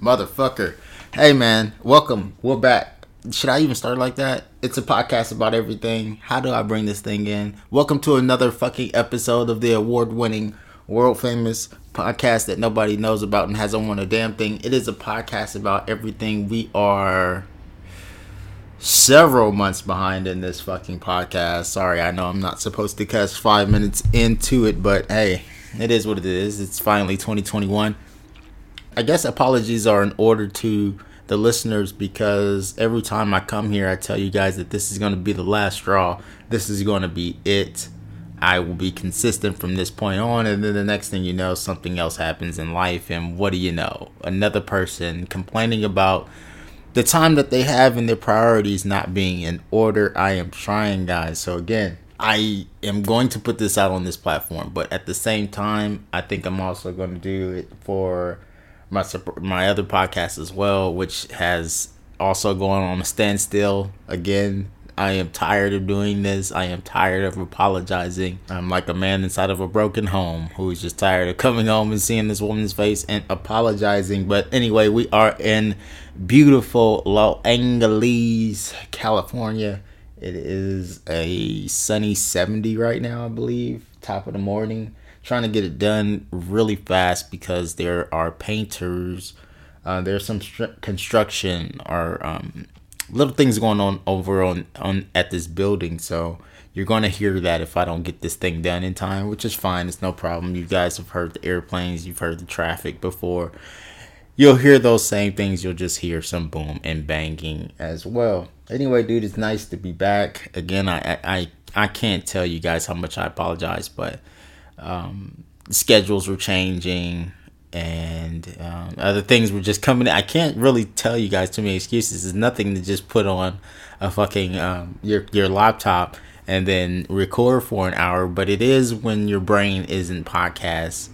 Motherfucker. Hey man, welcome. We're back. Should I even start like that? It's a podcast about everything. How do I bring this thing in? Welcome to another fucking episode of the award winning, world famous podcast that nobody knows about and hasn't won a damn thing. It is a podcast about everything. We are several months behind in this fucking podcast. Sorry, I know I'm not supposed to cast five minutes into it, but hey, it is what it is. It's finally 2021. I guess apologies are in order to the listeners because every time I come here, I tell you guys that this is going to be the last straw. This is going to be it. I will be consistent from this point on, and then the next thing you know, something else happens in life, and what do you know? Another person complaining about the time that they have and their priorities not being in order. I am trying, guys. So, again, I am going to put this out on this platform, but at the same time, I think I'm also going to do it for my my other podcast as well, which has also gone on a standstill again. I am tired of doing this. I am tired of apologizing. I'm like a man inside of a broken home who's just tired of coming home and seeing this woman's face and apologizing. But anyway, we are in beautiful Los Angeles, California. It is a sunny 70 right now, I believe, top of the morning trying to get it done really fast because there are painters, uh, there's some stru- construction or um, little things going on over on, on at this building. So you're going to hear that if I don't get this thing done in time, which is fine. It's no problem. You guys have heard the airplanes, you've heard the traffic before. You'll hear those same things. You'll just hear some boom and banging as well. Anyway, dude, it's nice to be back again. I I I can't tell you guys how much I apologize, but um, schedules were changing and um, other things were just coming. I can't really tell you guys too many excuses. It's nothing to just put on a fucking um, your your laptop and then record for an hour. But it is when your brain isn't podcast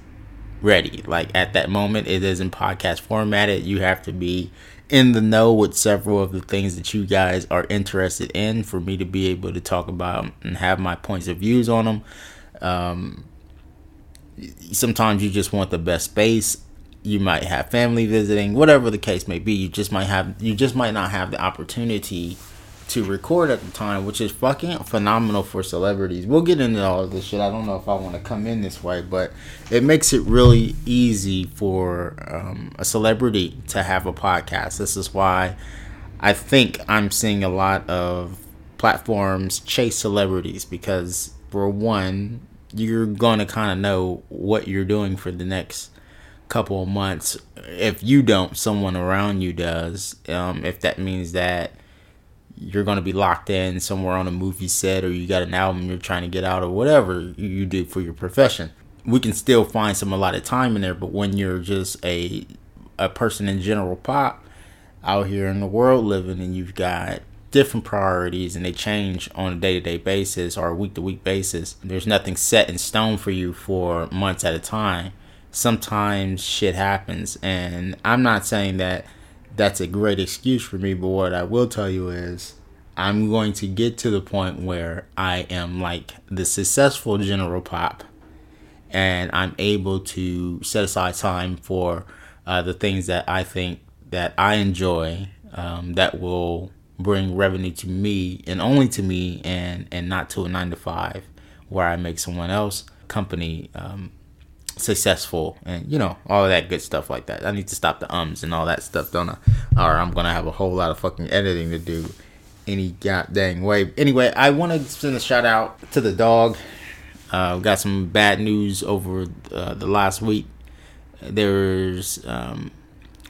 ready. Like at that moment, it isn't podcast formatted. You have to be in the know with several of the things that you guys are interested in for me to be able to talk about and have my points of views on them. Um, sometimes you just want the best space. You might have family visiting whatever the case may be. You just might have you just might not have the opportunity to record at the time which is fucking phenomenal for celebrities. We'll get into all of this shit. I don't know if i want to come in this way but it makes it really easy for um, a celebrity to have a podcast. This is why i think i'm seeing a lot of platforms chase celebrities because for one you're going to kind of know what you're doing for the next couple of months. If you don't, someone around you does. Um, if that means that you're going to be locked in somewhere on a movie set or you got an album you're trying to get out or whatever you do for your profession. We can still find some a lot of time in there, but when you're just a a person in general pop out here in the world living and you've got different priorities and they change on a day-to-day basis or a week-to-week basis. There's nothing set in stone for you for months at a time. Sometimes shit happens and i'm not saying that that's a great excuse for me but what i will tell you is i'm going to get to the point where i am like the successful general pop and i'm able to set aside time for uh, the things that i think that i enjoy um, that will bring revenue to me and only to me and and not to a nine to five where I make someone else company um, successful and you know all that good stuff like that. I need to stop the ums and all that stuff, don't I? Or I'm gonna have a whole lot of fucking editing to do any god dang way. Anyway, I want to send a shout out to the dog. Uh, got some bad news over uh, the last week. There's um,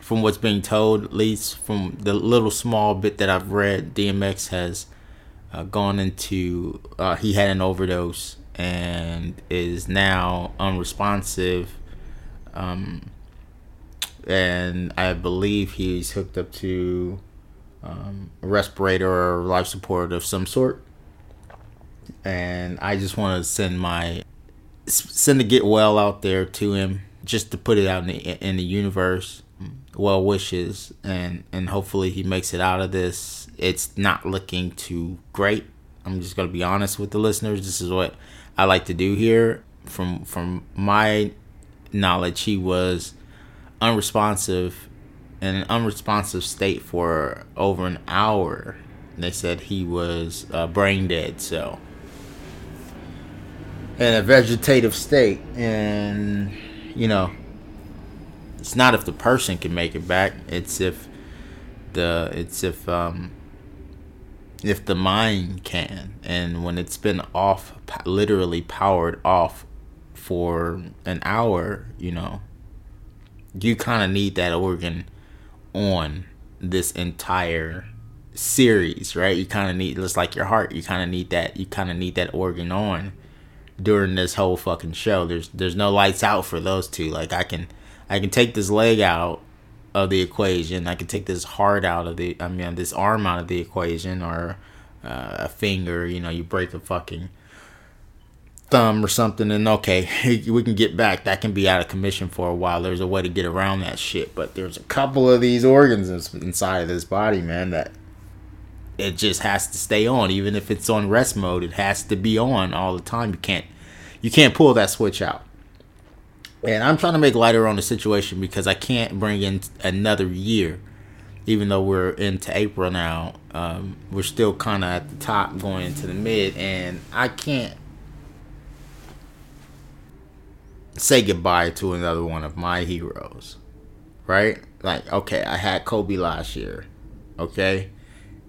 from what's being told, at least from the little small bit that I've read, DMX has uh, gone into, uh, he had an overdose and is now unresponsive. Um, and I believe he's hooked up to um, a respirator or life support of some sort. And I just want to send my send the get well out there to him, just to put it out in the, in the universe well wishes and and hopefully he makes it out of this. It's not looking too great. I'm just gonna be honest with the listeners. This is what I like to do here. From from my knowledge, he was unresponsive in an unresponsive state for over an hour. They said he was uh, brain dead, so in a vegetative state, and you know, it's not if the person can make it back; it's if the it's if um if the mind can, and when it's been off, literally powered off for an hour, you know, you kind of need that organ on this entire series, right? You kind of need just like your heart, you kind of need that you kind of need that organ on during this whole fucking show. There's there's no lights out for those two. Like I can I can take this leg out of the equation. I can take this heart out of the I mean this arm out of the equation or uh, a finger, you know, you break a fucking thumb or something and okay we can get back. That can be out of commission for a while. There's a way to get around that shit but there's a couple of these organs inside of this body man that it just has to stay on. Even if it's on rest mode it has to be on all the time. You can't you can't pull that switch out and i'm trying to make lighter on the situation because i can't bring in another year even though we're into april now um, we're still kind of at the top going into the mid and i can't say goodbye to another one of my heroes, right? Like, okay, I had Kobe last year, okay,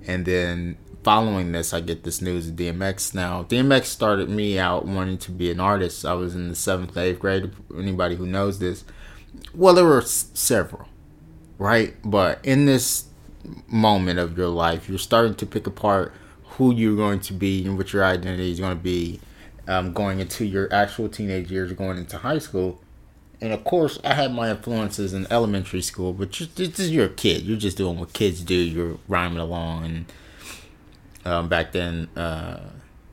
and then following this, I get this news of DMX. Now, DMX started me out wanting to be an artist. I was in the seventh, eighth grade. Anybody who knows this, well, there were several, right? But in this moment of your life, you're starting to pick apart who you're going to be and what your identity is going to be um, going into your actual teenage years, going into high school. And of course, I had my influences in elementary school, but just you're a kid. You're just doing what kids do. You're rhyming along. And um, back then, uh,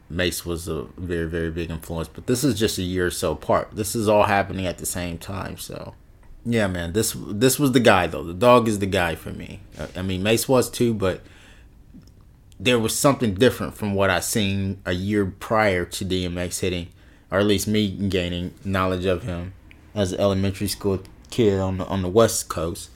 Mase was a very, very big influence. But this is just a year or so apart. This is all happening at the same time. So, yeah, man, this this was the guy though. The dog is the guy for me. I, I mean, Mase was too, but there was something different from what I seen a year prior to DMX hitting, or at least me gaining knowledge of him as an elementary school kid on the on the West Coast.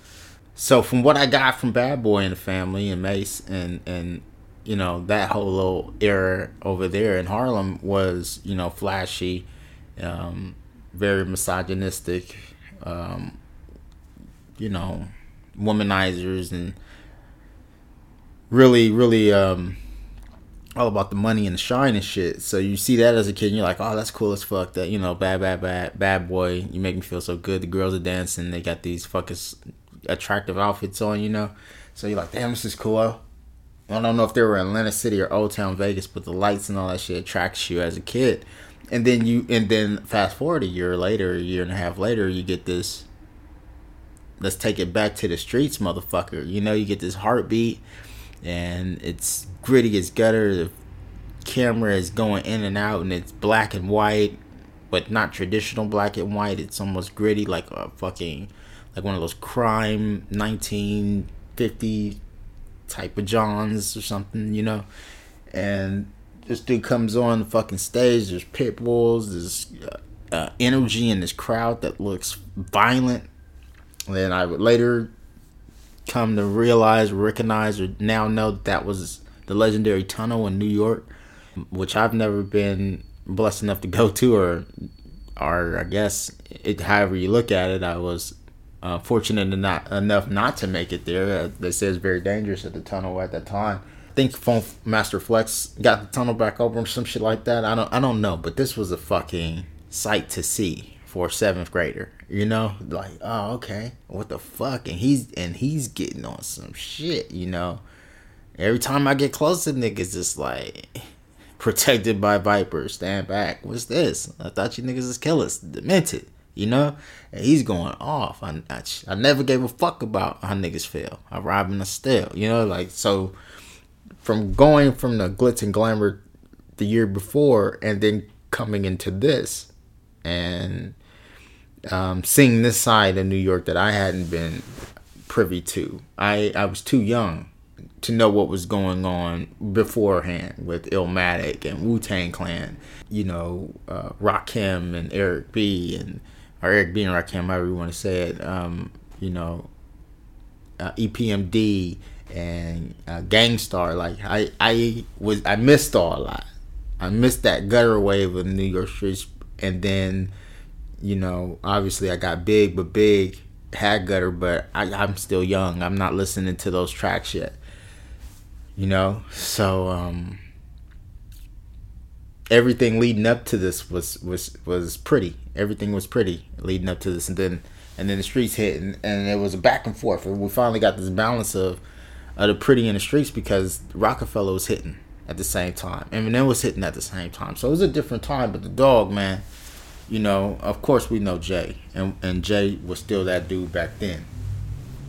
So from what I got from Bad Boy and the Family and Mase and and you know that whole little era over there in Harlem was you know flashy, um, very misogynistic, um, you know, womanizers and really, really um, all about the money and the shine and shit. So you see that as a kid, and you're like, oh, that's cool as fuck. That you know, bad, bad, bad, bad boy. You make me feel so good. The girls are dancing. They got these fucking attractive outfits on, you know. So you're like, damn, this is cool. I don't know if they were in Atlantic City or Old Town Vegas, but the lights and all that shit attracts you as a kid. And then you, and then fast forward a year later, a year and a half later, you get this. Let's take it back to the streets, motherfucker. You know, you get this heartbeat and it's gritty as gutter. The camera is going in and out, and it's black and white, but not traditional black and white. It's almost gritty, like a fucking, like one of those crime 1950 type of Johns or something, you know. And this dude comes on the fucking stage. There's pit bulls. There's uh, uh, energy in this crowd that looks violent. And then I would later come to realize, recognize, or now know that that was the legendary tunnel in New York, which I've never been blessed enough to go to, or, or I guess it, however you look at it, I was uh, fortunate not, enough not to make it there. Uh, they say it's very dangerous at the tunnel at that time. I think Funk Master Flex got the tunnel back open or some shit like that. I don't I don't know, but this was a fucking sight to see for a seventh grader. You know, like oh okay, what the fuck? And he's and he's getting on some shit. You know, every time I get close to niggas, it's like protected by vipers. Stand back. What's this? I thought you niggas was killers, demented. You know, and he's going off. I, I, I never gave a fuck about how niggas feel. I rob and I steal. You know, like so. From going from the glitz and glamour the year before, and then coming into this, and um, seeing this side of New York that I hadn't been privy to. I, I was too young to know what was going on beforehand with Illmatic and Wu Tang Clan. You know, uh, Rakim and Eric B. and or Eric B. and Rakim, however you want to say it. Um, you know, uh, EPMD and uh, Gang Starr. Like I, I was I missed all a lot. I missed that gutter wave of New York streets, and then, you know, obviously I got big, but big had gutter, but I, I'm still young. I'm not listening to those tracks yet. You know, so um, everything leading up to this was was was pretty. Everything was pretty leading up to this, and then and then the streets hit, and, and it was a back and forth. And we finally got this balance of of the pretty in the streets because Roc-A-Fella was hitting at the same time. Eminem was hitting at the same time. So it was a different time. But the dog, man, you know, of course we know Jay, and and Jay was still that dude back then,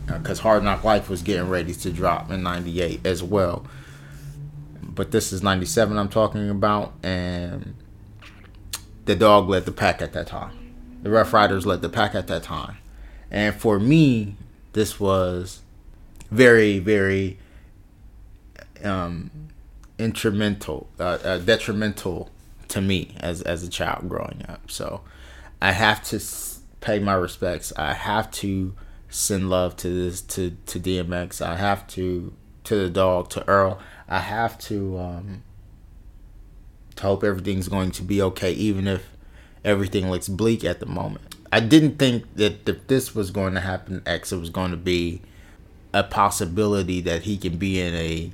because uh, Hard Knock Life was getting ready to drop in '98 as well. But this is '97 I'm talking about, and the dog led the pack at that time. The Ruff Ryders led the pack at that time, and for me, this was very, very um, instrumental, uh, uh, detrimental to me as as a child growing up. So I have to pay my respects. I have to send love to this to to DMX. I have to to the dog to Earl. I have to um, to hope everything's going to be okay, even if everything looks bleak at the moment. I didn't think that if this was going to happen, X, it was going to be a possibility that he can be in a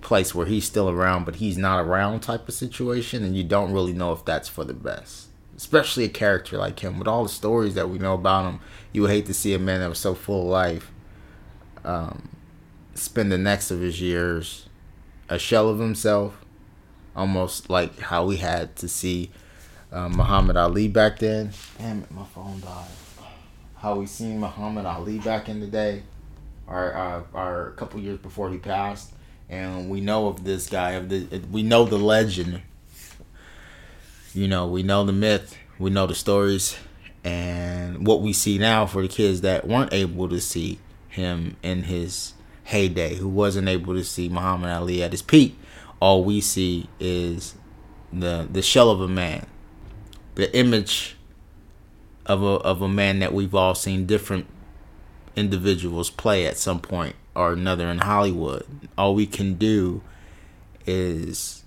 place where he's still around but he's not around type of situation and you don't really know if that's for the best especially a character like him with all the stories that we know about him you would hate to see a man that was so full of life um, spend the next of his years a shell of himself almost like how we had to see uh, muhammad ali back then. Damn it my phone died. How we seen muhammad ali back in the day our uh, our couple years before he passed, and we know of this guy of the we know the legend. You know, we know the myth, we know the stories, and what we see now for the kids that weren't able to see him in his heyday, who wasn't able to see Muhammad Ali at his peak, all we see is the the shell of a man, the image of a of a man that we've all seen different individuals play at some point or another in Hollywood. All we can do is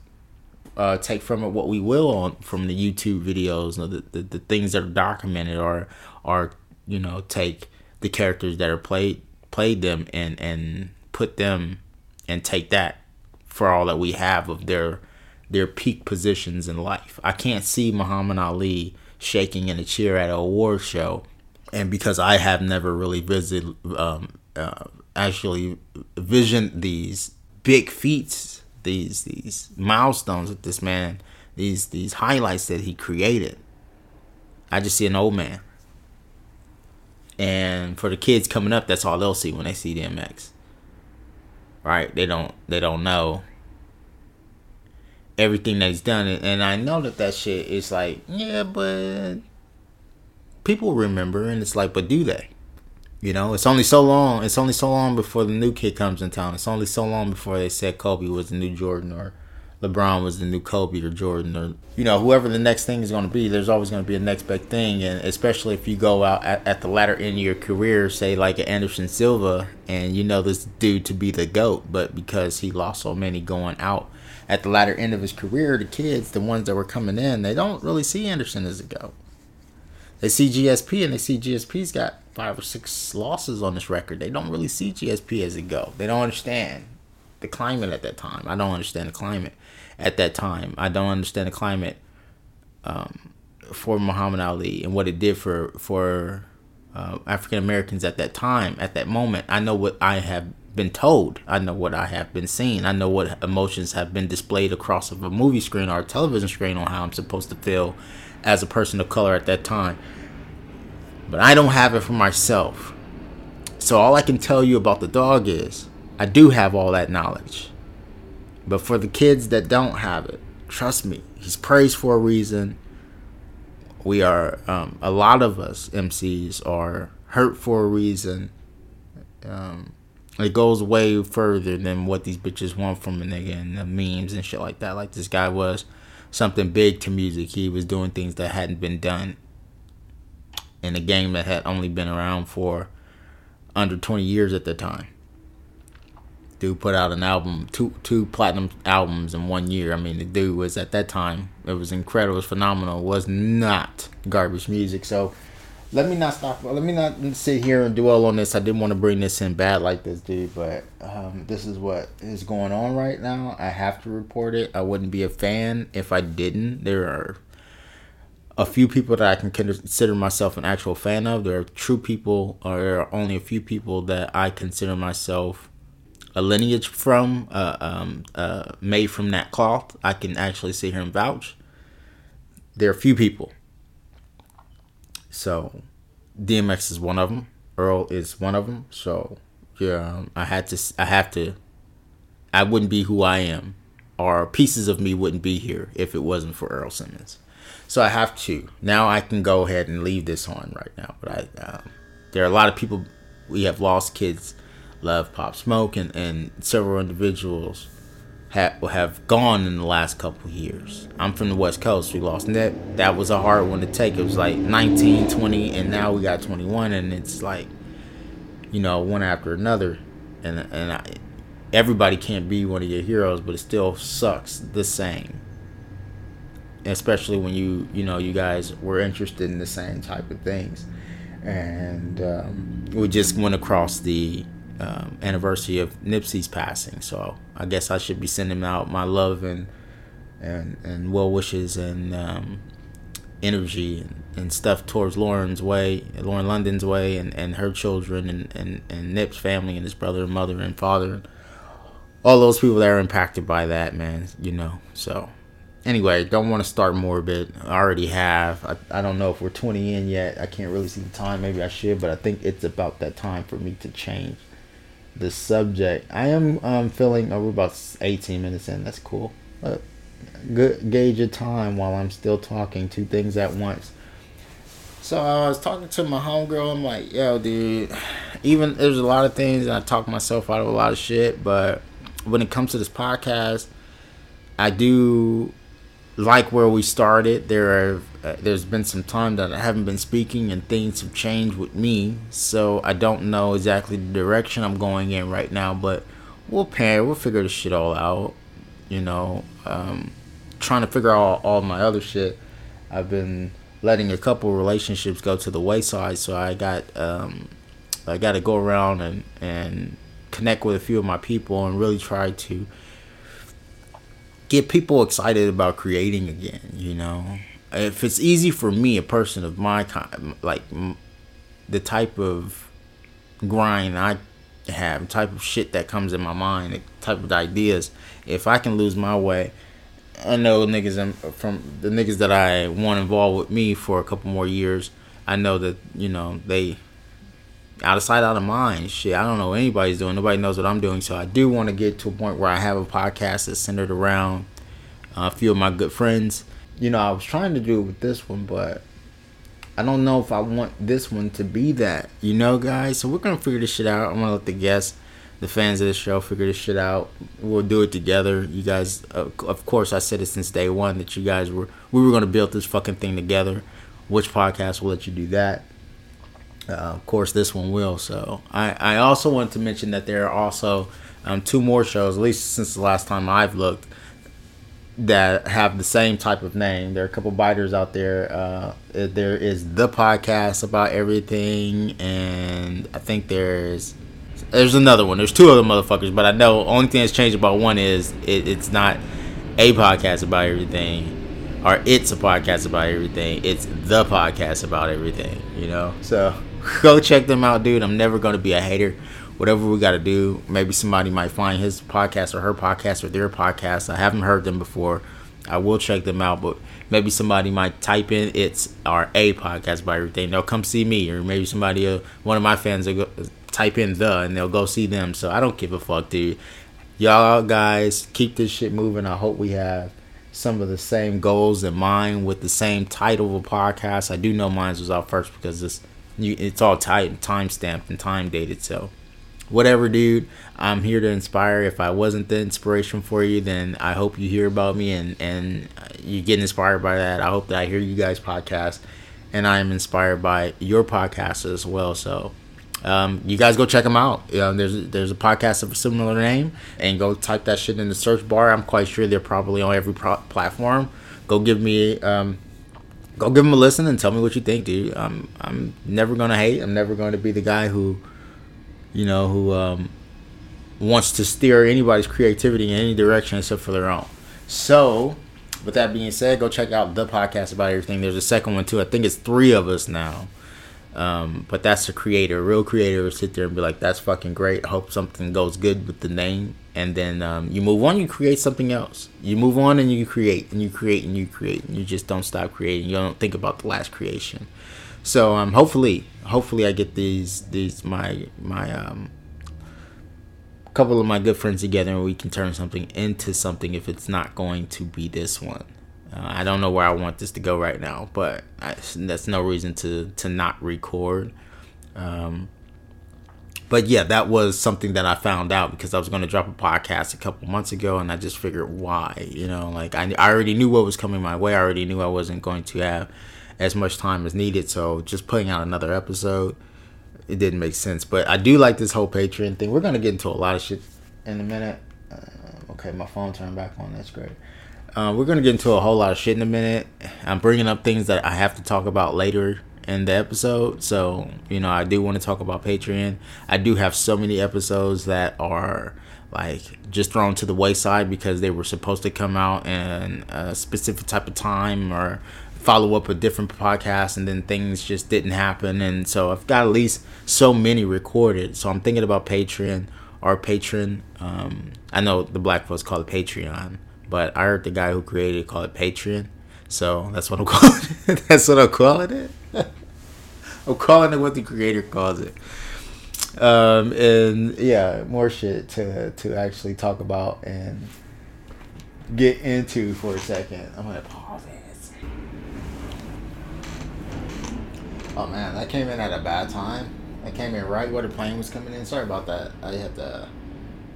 uh, take from it what we will on from the YouTube videos, the, the, the things that are documented, or or you know take the characters that are played played them and and put them and take that for all that we have of their their peak positions in life. I can't see Muhammad Ali shaking in a chair at a award show and because I have never really visited, um, uh, actually visioned these big feats, these these milestones that this man, these these highlights that he created. I just see an old man. And for the kids coming up, that's all they'll see when they see DMX. Right? They don't they don't know everything that he's done, and I know that that shit is like, yeah, but people remember, and it's like, but do they? You know, it's only so long. It's only so long before the new kid comes in town. It's only so long before they said Kobe was the new Jordan or LeBron was the new Kobe or Jordan or you know whoever the next thing is going to be. There's always going to be a next big thing, and especially if you go out at, at the latter end of your career, say like an Anderson Silva, and you know this dude to be the goat, but because he lost so many going out at the latter end of his career, the kids, the ones that were coming in, they don't really see Anderson as a goat. They see GSP and they see GSP's got five or six losses on this record. They don't really see GSP as a goat. They don't understand the climate at that time. I don't understand the climate at that time. I don't understand the climate um, for Muhammad Ali and what it did for for uh, African Americans at that time, at that moment. I know what I have been told. I know what I have been seeing. I know what emotions have been displayed across of a movie screen or a television screen on how I'm supposed to feel as a person of color at that time. But I don't have it for myself. So all I can tell you about the dog is I do have all that knowledge. But for the kids that don't have it, trust me, he's praised for a reason. We are, um, a lot of us MCs are hurt for a reason. Um, it goes way further than what these bitches want from a nigga and the memes and shit like that. Like this guy was something big to music. He was doing things that hadn't been done in a game that had only been around for under 20 years at the time. Dude put out an album, two two platinum albums in one year. I mean, the dude was at that time, it was incredible, it was phenomenal. Was not garbage music. So let me not stop. Let me not sit here and dwell on this. I didn't want to bring this in bad like this, dude. But um, this is what is going on right now. I have to report it. I wouldn't be a fan if I didn't. There are a few people that I can consider myself an actual fan of. There are true people, or there are only a few people that I consider myself a lineage from, uh, um, uh, made from that cloth. I can actually sit here and vouch. There are a few people so DMX is one of them. Earl is one of them. So yeah, um, I had to. I have to. I wouldn't be who I am, or pieces of me wouldn't be here if it wasn't for Earl Simmons. So I have to. Now I can go ahead and leave this on right now. But I, um, there are a lot of people. We have lost kids, love Pop Smoke, and and several individuals have have gone in the last couple years. I'm from the West Coast. We lost that. That was a hard one to take. It was like 19, 20, and now we got 21, and it's like, you know, one after another, and and I, everybody can't be one of your heroes, but it still sucks the same. Especially when you you know you guys were interested in the same type of things, and um, we just went across the um, anniversary of Nipsey's passing. So I guess I should be sending out my love and and and well wishes and um, energy and, and, stuff towards Lauren's way, Lauren London's way, and, and her children and, and, and Nip's family and his brother and mother and father. All those people that are impacted by that, man, you know. So, anyway, don't want to start morbid. I already have. I, I don't know if we're 20 in yet. I can't really see the time. Maybe I should, but I think it's about that time for me to change the subject. I am um, feeling, we're about 18 minutes in. That's cool. Good gauge of time while I'm still talking two things at once. So I was talking to my homegirl. I'm like, yo, dude, even there's a lot of things, and I talk myself out of a lot of shit. But when it comes to this podcast, I do like where we started. There are uh, there's been some time that I haven't been speaking, and things have changed with me. So I don't know exactly the direction I'm going in right now, but we'll pair. We'll figure this shit all out. You know, um, trying to figure out all, all my other shit. I've been letting a couple relationships go to the wayside, so I got um, I got to go around and and connect with a few of my people and really try to get people excited about creating again. You know, if it's easy for me, a person of my kind, like the type of grind I have, type of shit that comes in my mind, the type of ideas. If I can lose my way, I know niggas from the niggas that I want involved with me for a couple more years. I know that you know they out of sight, out of mind. Shit, I don't know what anybody's doing. Nobody knows what I'm doing. So I do want to get to a point where I have a podcast that's centered around uh, a few of my good friends. You know, I was trying to do it with this one, but I don't know if I want this one to be that. You know, guys. So we're gonna figure this shit out. I'm gonna let the guests, the fans of the show, figure this shit out. We'll do it together. You guys, uh, of course, I said it since day one that you guys were we were gonna build this fucking thing together. Which podcast will let you do that? Uh, of course, this one will. So I, I also want to mention that there are also um, two more shows, at least since the last time I've looked, that have the same type of name. There are a couple biters out there. Uh, there is the podcast about everything, and I think there's there's another one. There's two other motherfuckers, but I know only thing that's changed about one is it, it's not a podcast about everything, or it's a podcast about everything. It's the podcast about everything. You know, so go check them out, dude. I'm never gonna be a hater. Whatever we got to do, maybe somebody might find his podcast or her podcast or their podcast. I haven't heard them before. I will check them out, but maybe somebody might type in it's our a podcast by everything. They'll come see me, or maybe somebody, uh, one of my fans, will go, type in the and they'll go see them. So I don't give a fuck, dude. Y'all guys, keep this shit moving. I hope we have some of the same goals in mind with the same title of a podcast. I do know mine was out first because this you, it's all tight, time stamped and time dated. So, whatever, dude. I'm here to inspire. If I wasn't the inspiration for you, then I hope you hear about me and and you get inspired by that. I hope that I hear you guys podcast, and I am inspired by your podcast as well. So, um, you guys go check them out. You know, there's there's a podcast of a similar name, and go type that shit in the search bar. I'm quite sure they're probably on every pro- platform. Go give me um, go give them a listen and tell me what you think, dude. I'm I'm never gonna hate. I'm never going to be the guy who, you know, who um, wants to steer anybody's creativity in any direction except for their own. So, with that being said, go check out the podcast about everything. There's a second one too. I think it's three of us now. Um, but that's a creator. A real creator will sit there and be like, "That's fucking great. Hope something goes good with the name." And then um, you move on. You create something else. You move on and you create and you create and you create and you just don't stop creating. You don't think about the last creation. So um, hopefully, hopefully I get these these my my um couple of my good friends together and we can turn something into something if it's not going to be this one. Uh, I don't know where I want this to go right now, but I, that's no reason to to not record. Um, but yeah, that was something that I found out because I was going to drop a podcast a couple months ago, and I just figured why, you know, like I, I already knew what was coming my way. I already knew I wasn't going to have as much time as needed, so just putting out another episode, it didn't make sense. But I do like this whole Patreon thing. We're gonna get into a lot of shit in a minute. Uh, okay, my phone turned back on. That's great. Uh, we're gonna get into a whole lot of shit in a minute. I'm bringing up things that I have to talk about later in the episode. So you know, I do want to talk about Patreon. I do have so many episodes that are like just thrown to the wayside because they were supposed to come out in a specific type of time or follow up a different podcast and then things just didn't happen and so I've got at least so many recorded so I'm thinking about Patreon or patron um, I know the black folks call it Patreon but I heard the guy who created it call it Patreon. So that's what I'm calling it. that's what I'm calling it. I'm calling it what the creator calls it. Um, and yeah, more shit to to actually talk about and get into for a second. I'm gonna pause this. Oh man, that came in at a bad time. That came in right where the plane was coming in. Sorry about that. I had to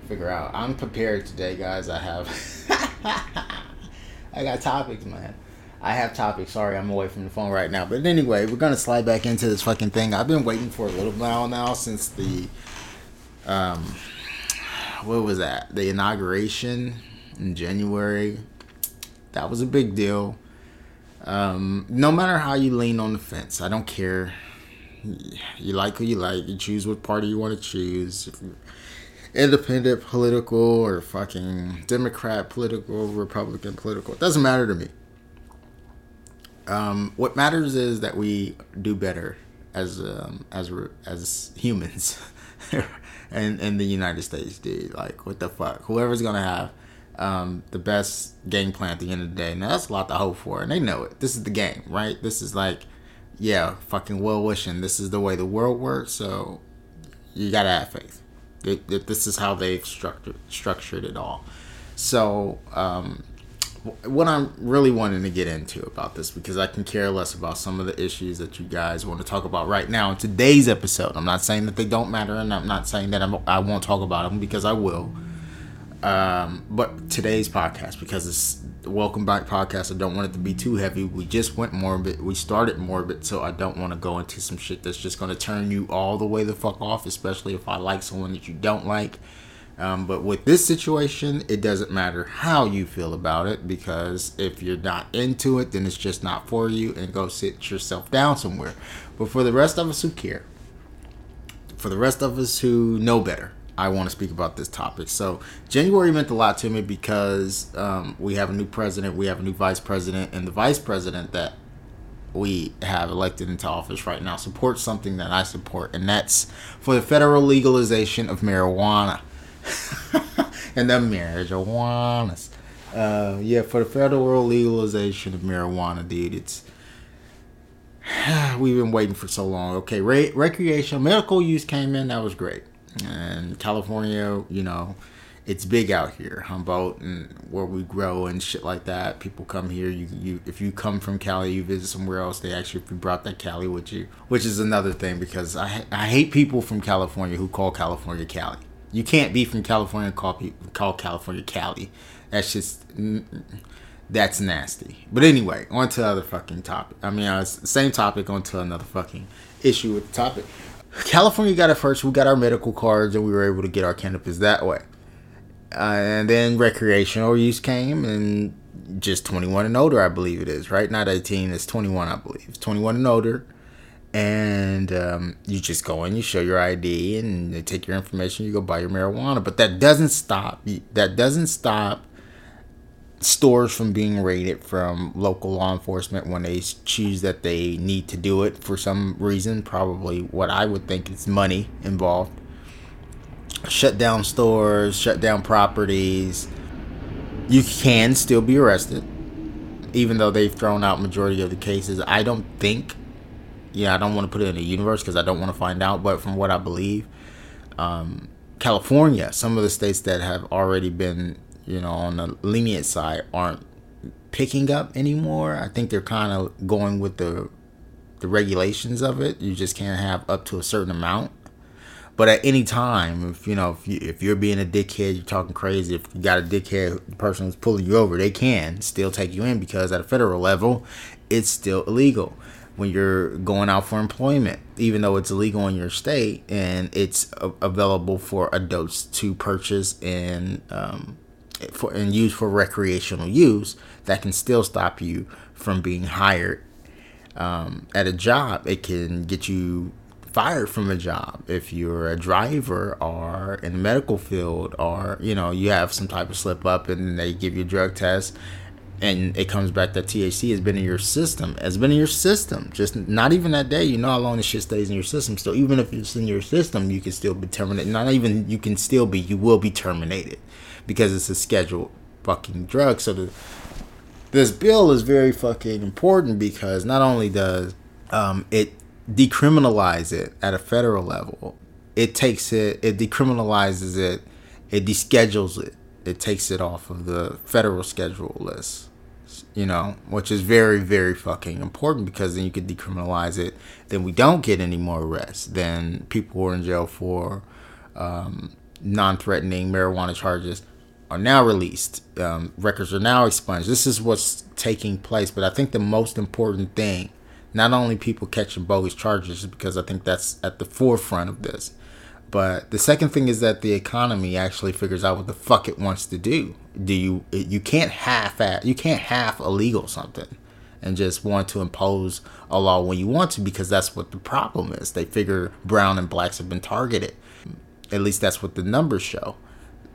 figure out. I'm prepared today, guys. I have I got topics, man. I have topics. Sorry, I'm away from the phone right now. But anyway, we're gonna slide back into this fucking thing. I've been waiting for a little while now since the um what was that? The inauguration in January. That was a big deal. Um, no matter how you lean on the fence, I don't care. You like who you like. You choose what party you want to choose independent political or fucking Democrat political, Republican political. It doesn't matter to me. Um, what matters is that we do better as um, as as humans, and in the United States, dude. Like, what the fuck? Whoever's gonna have um, the best game plan at the end of the day. Now that's a lot to hope for, and they know it. This is the game, right? This is like, yeah, fucking well wishing. This is the way the world works, so you gotta have faith this is how they've structured structured it all. So, um, what I'm really wanting to get into about this because I can care less about some of the issues that you guys want to talk about right now in today's episode. I'm not saying that they don't matter, and I'm not saying that I'm, I will not talk about them because I will. Um, but today's podcast because it's welcome back podcast. I don't want it to be too heavy. We just went morbid. We started morbid, so I don't want to go into some shit that's just going to turn you all the way the fuck off, especially if I like someone that you don't like. Um, but with this situation, it doesn't matter how you feel about it because if you're not into it, then it's just not for you and go sit yourself down somewhere. But for the rest of us who care, for the rest of us who know better, I want to speak about this topic. So, January meant a lot to me because um, we have a new president, we have a new vice president, and the vice president that we have elected into office right now supports something that I support, and that's for the federal legalization of marijuana. and the marijuanas. Uh, yeah, for the federal legalization of marijuana, dude, it's we've been waiting for so long. Okay, re- recreational medical use came in, that was great and California, you know, it's big out here, Humboldt and where we grow and shit like that. People come here. You, you, if you come from Cali, you visit somewhere else. They actually if you brought that Cali with you, which is another thing because I, I hate people from California who call California Cali. You can't be from California and call people, call California Cali. That's just that's nasty. But anyway, on to other fucking topic. I mean, uh, same topic, on to another fucking issue with the topic. California got it first. We got our medical cards, and we were able to get our cannabis that way. Uh, and then recreational use came, and just 21 and older, I believe it is, right? Not 18, it's 21, I believe. It's 21 and older. And um, you just go in, you show your ID, and they take your information. You go buy your marijuana, but that doesn't stop. That doesn't stop stores from being raided from local law enforcement when they choose that they need to do it for some reason. Probably what I would think is money involved. Shut down stores, shut down properties. You can still be arrested, even though they've thrown out majority of the cases. I don't think. Yeah, I don't want to put it in the universe because I don't want to find out. But from what I believe, um, California, some of the states that have already been you know, on the lenient side aren't picking up anymore. I think they're kind of going with the the regulations of it. You just can't have up to a certain amount. But at any time, if you know, if, you, if you're being a dickhead, you're talking crazy. If you got a dickhead person who's pulling you over, they can still take you in because at a federal level, it's still illegal when you're going out for employment, even though it's illegal in your state and it's available for adults to purchase and um, for and used for recreational use that can still stop you from being hired um, at a job. It can get you fired from a job. If you're a driver or in the medical field or you know you have some type of slip up and they give you a drug test and it comes back that THC has been in your system has been in your system. Just not even that day. You know how long the shit stays in your system. So even if it's in your system you can still be terminated. Not even you can still be you will be terminated because it's a scheduled fucking drug. So the, this bill is very fucking important because not only does um, it decriminalize it at a federal level, it takes it, it decriminalizes it, it deschedules it, it takes it off of the federal schedule list. You know, which is very, very fucking important because then you could decriminalize it. Then we don't get any more arrests. Then people who are in jail for um, non-threatening marijuana charges are now released. Um, records are now expunged. This is what's taking place. But I think the most important thing, not only people catching bogus charges, because I think that's at the forefront of this, but the second thing is that the economy actually figures out what the fuck it wants to do. Do you you can't half at you can't half illegal something and just want to impose a law when you want to because that's what the problem is. They figure brown and blacks have been targeted. At least that's what the numbers show.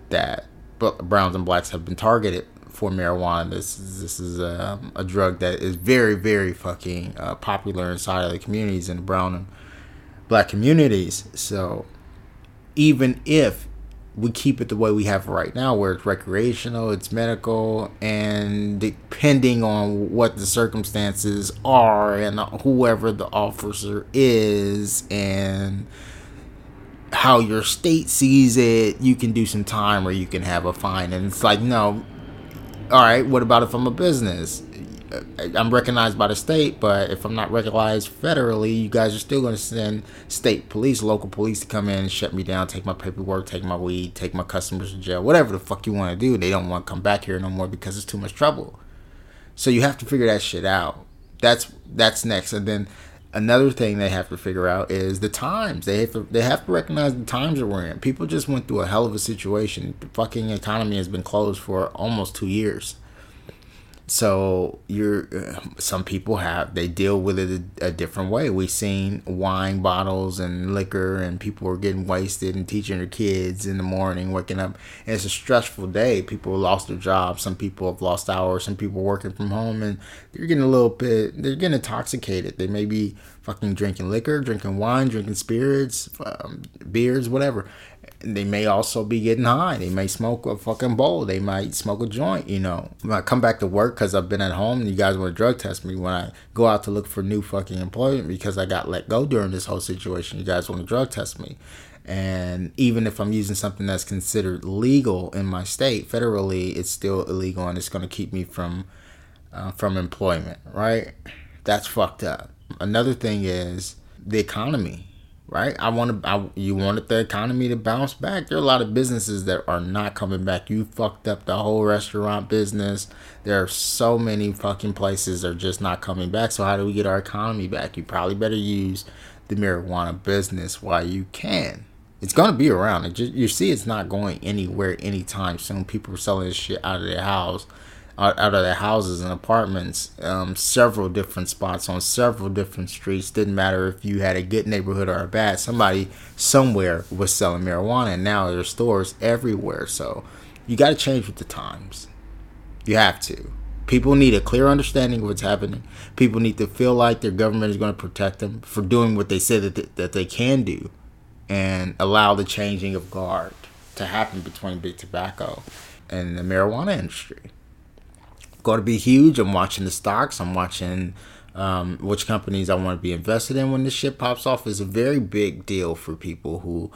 That browns and blacks have been targeted for marijuana. This this is a, a drug that is very very fucking uh, popular inside of the communities in the brown and black communities. So even if we keep it the way we have right now, where it's recreational, it's medical, and depending on what the circumstances are and whoever the officer is and how your state sees it, you can do some time or you can have a fine. And it's like, no, all right, what about if I'm a business? I'm recognized by the state, but if I'm not recognized federally, you guys are still going to send state police, local police to come in shut me down, take my paperwork, take my weed, take my customers to jail, whatever the fuck you want to do. They don't want to come back here no more because it's too much trouble. So you have to figure that shit out. That's that's next, and then another thing they have to figure out is the times. They have to they have to recognize the times that we're in. People just went through a hell of a situation. The fucking economy has been closed for almost two years. So you're uh, some people have they deal with it a, a, different way. We've seen wine bottles and liquor, and people are getting wasted and teaching their kids in the morning, waking up. And it's a stressful day. People lost their jobs. Some people have lost hours. Some people working from home, and they're getting a little bit. They're getting intoxicated. They may be fucking drinking liquor, drinking wine, drinking spirits, um, beers, whatever they may also be getting high. They may smoke a fucking bowl. They might smoke a joint. You know, when I come back to work because I've been at home, and you guys want to drug test me. When I go out to look for new fucking employment because I got let go during this whole situation, you guys want to drug test me. And even if I'm using something that's considered legal in my state, federally, it's still illegal, and it's going to keep me from uh, from employment. Right? That's fucked up. Another thing is the economy right? I want to. I, you wanted the economy to bounce back. There are a lot of businesses that are not coming back. You fucked up the whole restaurant business. There are so many fucking places that are just not coming back. So how do we get our economy back? You probably better use the marijuana business while you can. It's gonna be around. Just, you see, it's not going anywhere anytime soon. People are selling this shit out of their house, out, out of their houses and apartments. Um, several different spots on several different streets. Didn't matter if you had a good neighborhood or a bad. Somebody somewhere was selling marijuana, and now there's stores everywhere. So you got to change with the times. You have to. People need a clear understanding of what's happening. People need to feel like their government is going to protect them for doing what they say that they, that they can do and allow the changing of guard to happen between big tobacco and the marijuana industry. Going to be huge. I'm watching the stocks. I'm watching um, which companies I want to be invested in when this shit pops off. is a very big deal for people who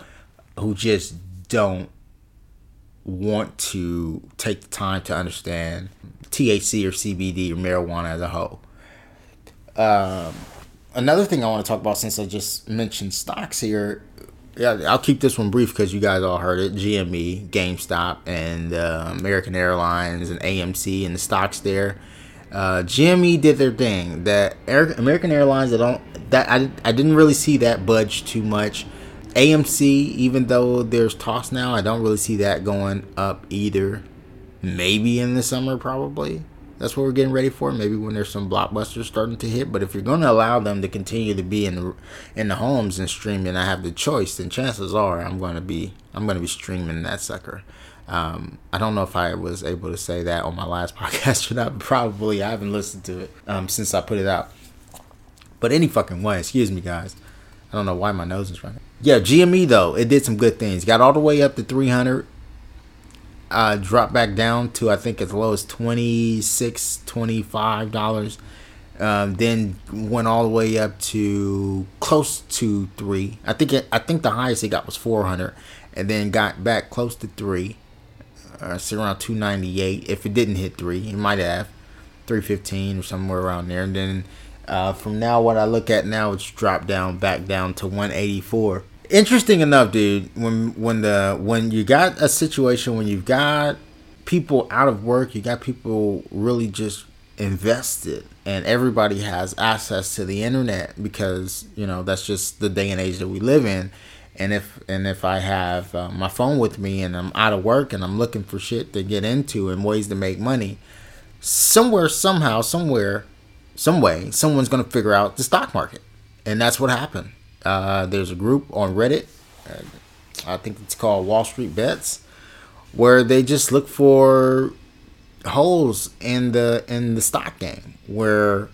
who just don't want to take the time to understand THC or CBD or marijuana as a whole. Um, another thing I want to talk about since I just mentioned stocks here. Yeah, I'll keep this one brief because you guys all heard it. GME, GameStop, and uh, American Airlines and AMC and the stocks there. Uh, GME did their thing. That Air, American Airlines, I don't that I, I didn't really see that budge too much. AMC, even though there's talks now, I don't really see that going up either maybe in the summer probably that's what we're getting ready for. Maybe when there's some blockbusters starting to hit. But if you're going to allow them to continue to be in the in the homes and streaming i have the choice. Then chances are i'm going to be i'm going to be streaming that sucker. Um, i don't know if i was able to say that on my last podcast or not. Probably. I haven't listened to it um, since i put it out. But any fucking way. Excuse me guys. I don't know why my nose is running. Yeah gme though it did some good things. Got all the way up to 300 uh, dropped back down to I think as low as 26 25 dollars. Um, then went all the way up to close to three. I think it, I think the highest it got was 400, and then got back close to three. Uh, so around 298. If it didn't hit three, it might have 315 or somewhere around there. And then uh, from now, what I look at now, it's dropped down back down to 184 interesting enough, dude. When when the when you got a situation when you've got people out of work, you got people really just invested, and everybody has access to the internet because you know that's just the day and age that we live in. And if and if I have uh, my phone with me and I'm out of work and I'm looking for shit to get into and ways to make money, somewhere, somehow, somewhere, some way, someone's gonna figure out the stock market, and that's what happened. Uh, there's a group on Reddit. Uh, I think it's called Wall Street Bets, where they just look for holes in the in the stock game, where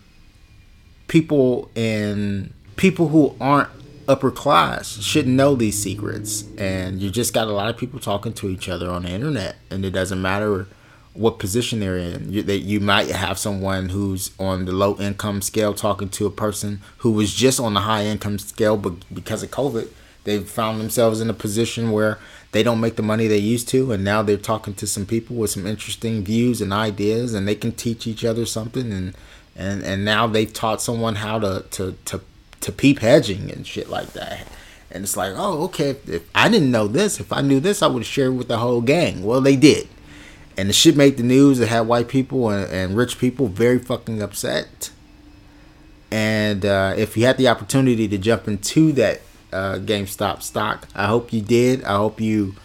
people in people who aren't upper class shouldn't know these secrets, and you just got a lot of people talking to each other on the internet, and it doesn't matter what position they're in. You, that you might have someone who's on the low income scale talking to a person who was just on the high income scale, but because of COVID, they've found themselves in a position where they don't make the money they used to, and now they're talking to some people with some interesting views and ideas, and they can teach each other something, and and and now they've taught someone how to to to to peep hedging and shit like that. And it's like, oh, okay. If, if I didn't know this, if I knew this, I would share it with the whole gang. Well, they did and the shit made the news. It had white people and, and rich people very fucking upset. And uh, if you had the opportunity to jump into that uh, GameStop stock, I hope you did. I hope you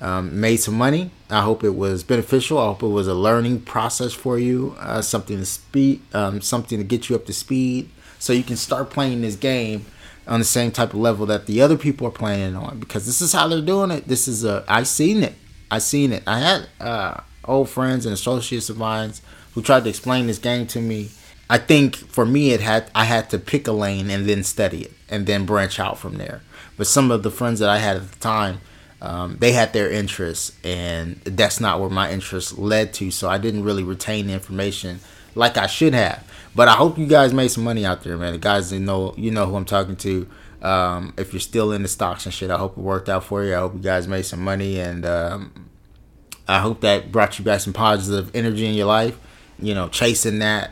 um, made some money. I hope it was beneficial. I hope it was a learning process for you, uh, something to speed, um, something to get you up to speed, so you can start playing this game on the same type of level that the other people are playing on. Because this is how they're doing it. This is a I seen it. I seen it. I had uh, old friends and associates of mine who tried to explain this game to me. I think for me, it had I had to pick a lane and then study it and then branch out from there. But some of the friends that I had at the time, um, they had their interests, and that's not where my interests led to. So I didn't really retain the information like I should have. But I hope you guys made some money out there, man. The guys that know you know who I'm talking to. Um, if you're still in the stocks and shit, I hope it worked out for you. I hope you guys made some money and um, I hope that brought you back some positive energy in your life. You know, chasing that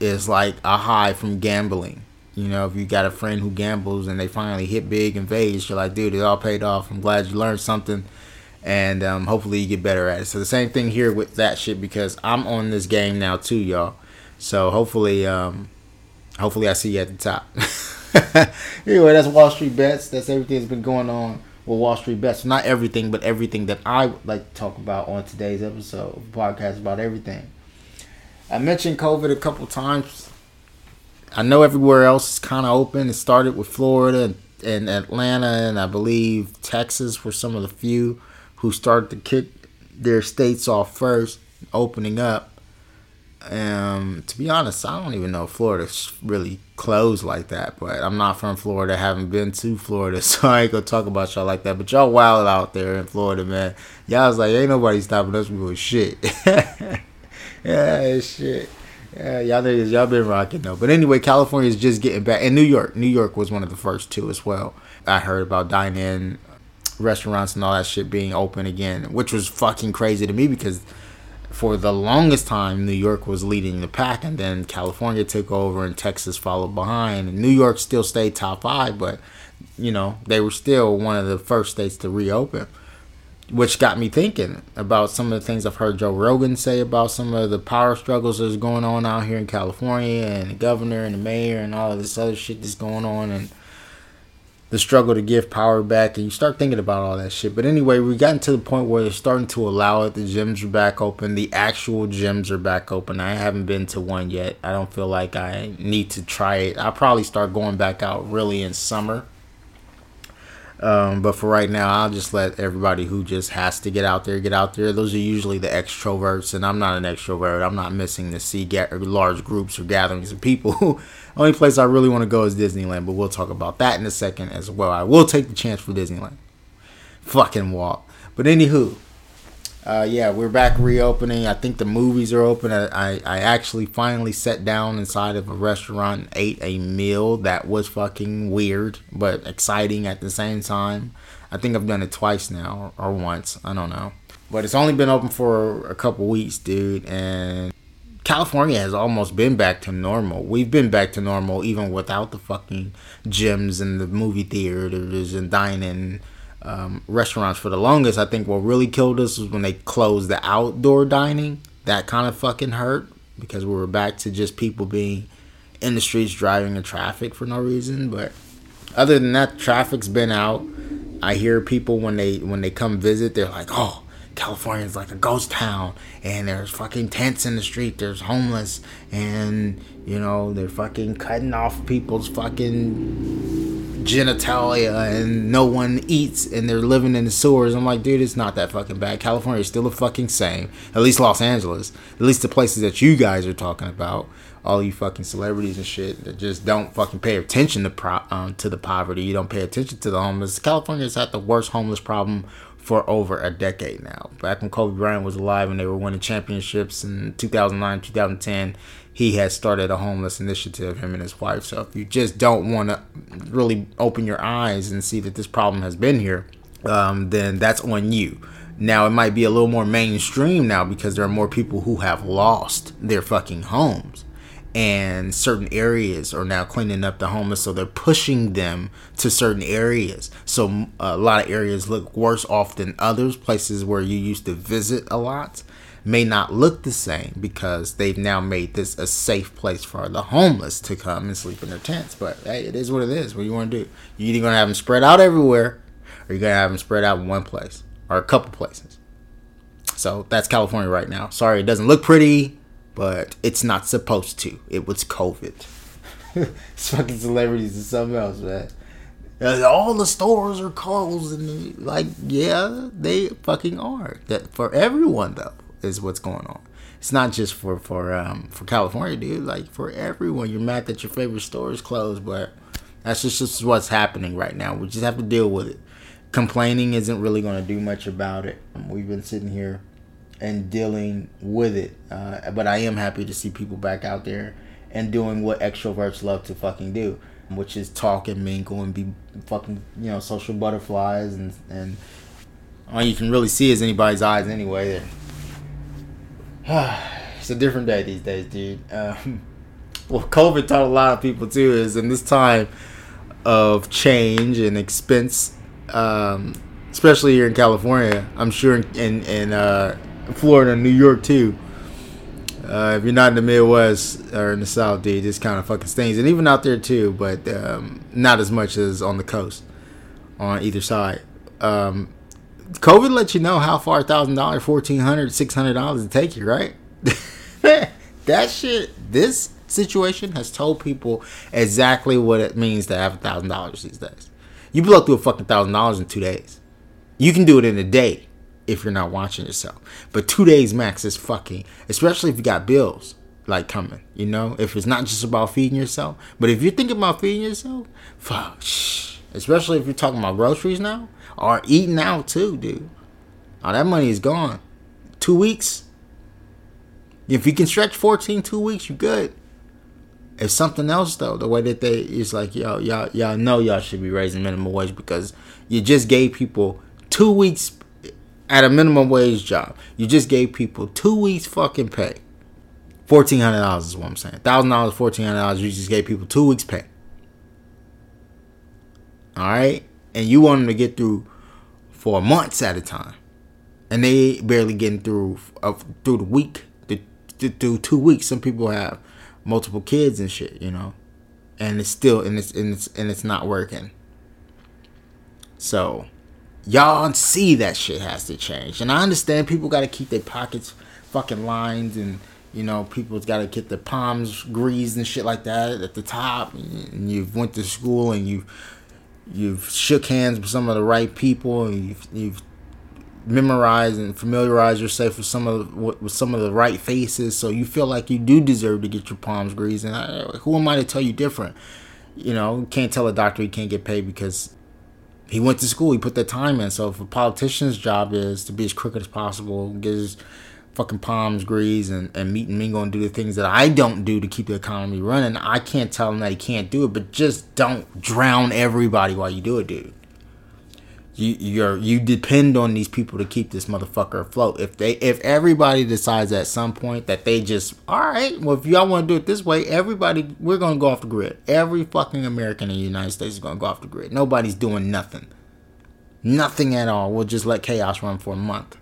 is like a high from gambling. You know, if you got a friend who gambles and they finally hit big in Vegas, you're like, dude, it all paid off. I'm glad you learned something. And um, hopefully you get better at it. So the same thing here with that shit because I'm on this game now too, y'all. So hopefully, um, hopefully I see you at the top. anyway, that's Wall Street bets. That's everything that's been going on with Wall Street bets. Not everything, but everything that I would like to talk about on today's episode podcast about everything. I mentioned COVID a couple times. I know everywhere else is kind of open. It started with Florida and, and Atlanta, and I believe Texas were some of the few who started to kick their states off first, opening up. Um, to be honest, I don't even know if Florida's really closed like that. But I'm not from Florida, haven't been to Florida, so I ain't gonna talk about y'all like that. But y'all wild out there in Florida, man. Y'all was like, ain't nobody stopping us with shit. yeah, shit. Yeah, y'all niggas, y'all been rocking though. But anyway, California is just getting back, and New York, New York was one of the first two as well. I heard about dine-in restaurants and all that shit being open again, which was fucking crazy to me because for the longest time, New York was leading the pack, and then California took over, and Texas followed behind. And New York still stayed top five, but you know they were still one of the first states to reopen, which got me thinking about some of the things I've heard Joe Rogan say about some of the power struggles that's going on out here in California, and the governor and the mayor, and all of this other shit that's going on, and the struggle to give power back and you start thinking about all that shit. But anyway, we've gotten to the point where they're starting to allow it. The gyms are back open. The actual gyms are back open. I haven't been to one yet. I don't feel like I need to try it. I'll probably start going back out really in summer. Um, but for right now, I'll just let everybody who just has to get out there get out there. Those are usually the extroverts, and I'm not an extrovert. I'm not missing to see ga- large groups or gatherings of people. Only place I really want to go is Disneyland, but we'll talk about that in a second as well. I will take the chance for Disneyland. Fucking walk. But anywho, uh, yeah, we're back reopening. I think the movies are open. I, I actually finally sat down inside of a restaurant and ate a meal that was fucking weird, but exciting at the same time. I think I've done it twice now, or once. I don't know. But it's only been open for a couple weeks, dude, and California has almost been back to normal. We've been back to normal even without the fucking gyms and the movie theaters and dining um, restaurants for the longest. I think what really killed us was when they closed the outdoor dining. That kind of fucking hurt because we were back to just people being in the streets driving in traffic for no reason. But other than that, traffic's been out. I hear people when they when they come visit, they're like, "Oh, California's like a ghost town, and there's fucking tents in the street. There's homeless, and you know they're fucking cutting off people's fucking genitalia and no one eats and they're living in the sewers. I'm like, dude, it's not that fucking bad. California is still the fucking same. At least Los Angeles. At least the places that you guys are talking about. All you fucking celebrities and shit that just don't fucking pay attention to pro- um, to the poverty. You don't pay attention to the homeless. California's had the worst homeless problem for over a decade now. Back when Kobe Bryant was alive and they were winning championships in 2009, 2010, he had started a homeless initiative, him and his wife. So if you just don't want to really open your eyes and see that this problem has been here, um, then that's on you. Now it might be a little more mainstream now because there are more people who have lost their fucking homes. And certain areas are now cleaning up the homeless, so they're pushing them to certain areas. So a lot of areas look worse off than others, places where you used to visit a lot may not look the same because they've now made this a safe place for the homeless to come and sleep in their tents. But hey, it is what it is. What do you want to do? You're either going to have them spread out everywhere or you're going to have them spread out in one place or a couple places. So that's California right now. Sorry, it doesn't look pretty, but it's not supposed to. It was COVID. it's fucking celebrities and something else, man. All the stores are closed, and like, yeah, they fucking are. That for everyone though is what's going on. It's not just for for um for California, dude. Like for everyone, you're mad that your favorite store is closed, but that's just, just what's happening right now. We just have to deal with it. Complaining isn't really going to do much about it. We've been sitting here and dealing with it, uh, but I am happy to see people back out there and doing what extroverts love to fucking do, which is talk and mingle and be fucking you know social butterflies and and all you can really see is anybody's eyes anyway. it's a different day these days, dude. Um, well, COVID taught a lot of people too is in this time of change and expense, um, especially here in California. I'm sure in in, in uh, Florida and New York too. Uh, if you're not in the Midwest or in the South, dude, this kind of fucking stings, and even out there too, but um, not as much as on the coast, on either side. Um, COVID lets you know how far thousand dollars, fourteen hundred, six hundred dollars to take you, right? that shit, this situation has told people exactly what it means to have a thousand dollars these days. You blow through a fucking thousand dollars in two days. You can do it in a day if you're not watching yourself. But two days max is fucking, especially if you got bills like coming. You know, if it's not just about feeding yourself, but if you're thinking about feeding yourself, fuck, shh. especially if you're talking about groceries now or eating out too, dude. All that money is gone. Two weeks. If you can stretch 14 two weeks, you're good. If something else though, the way that they is like, yo, y'all, y'all know y'all should be raising minimum wage because you just gave people two weeks at a minimum wage job. You just gave people two weeks fucking pay. Fourteen hundred dollars is what I'm saying. Thousand dollars, fourteen hundred dollars. You just gave people two weeks pay. All right, and you want them to get through for months at a time, and they barely getting through uh, through the week, through two weeks. Some people have multiple kids and shit, you know, and it's still and it's and it's and it's not working. So y'all see that shit has to change. And I understand people got to keep their pockets fucking lined and you know people's got to get their palms greased and shit like that at the top. And you've went to school and you've you've shook hands with some of the right people and you've, you've memorized and familiarized yourself with some of the, with some of the right faces. So you feel like you do deserve to get your palms greased. And I, who am I to tell you different? You know can't tell a doctor he can't get paid because he went to school. He put that time in. So if a politician's job is to be as crooked as possible, get his fucking palms greased and, and meet and mingle and do the things that I don't do to keep the economy running, I can't tell him that he can't do it. But just don't drown everybody while you do it, dude. You you're you depend on these people to keep this motherfucker afloat. If they if everybody decides at some point that they just all right, well if y'all want to do it this way, everybody we're gonna go off the grid. Every fucking American in the United States is gonna go off the grid. Nobody's doing nothing, nothing at all. We'll just let chaos run for a month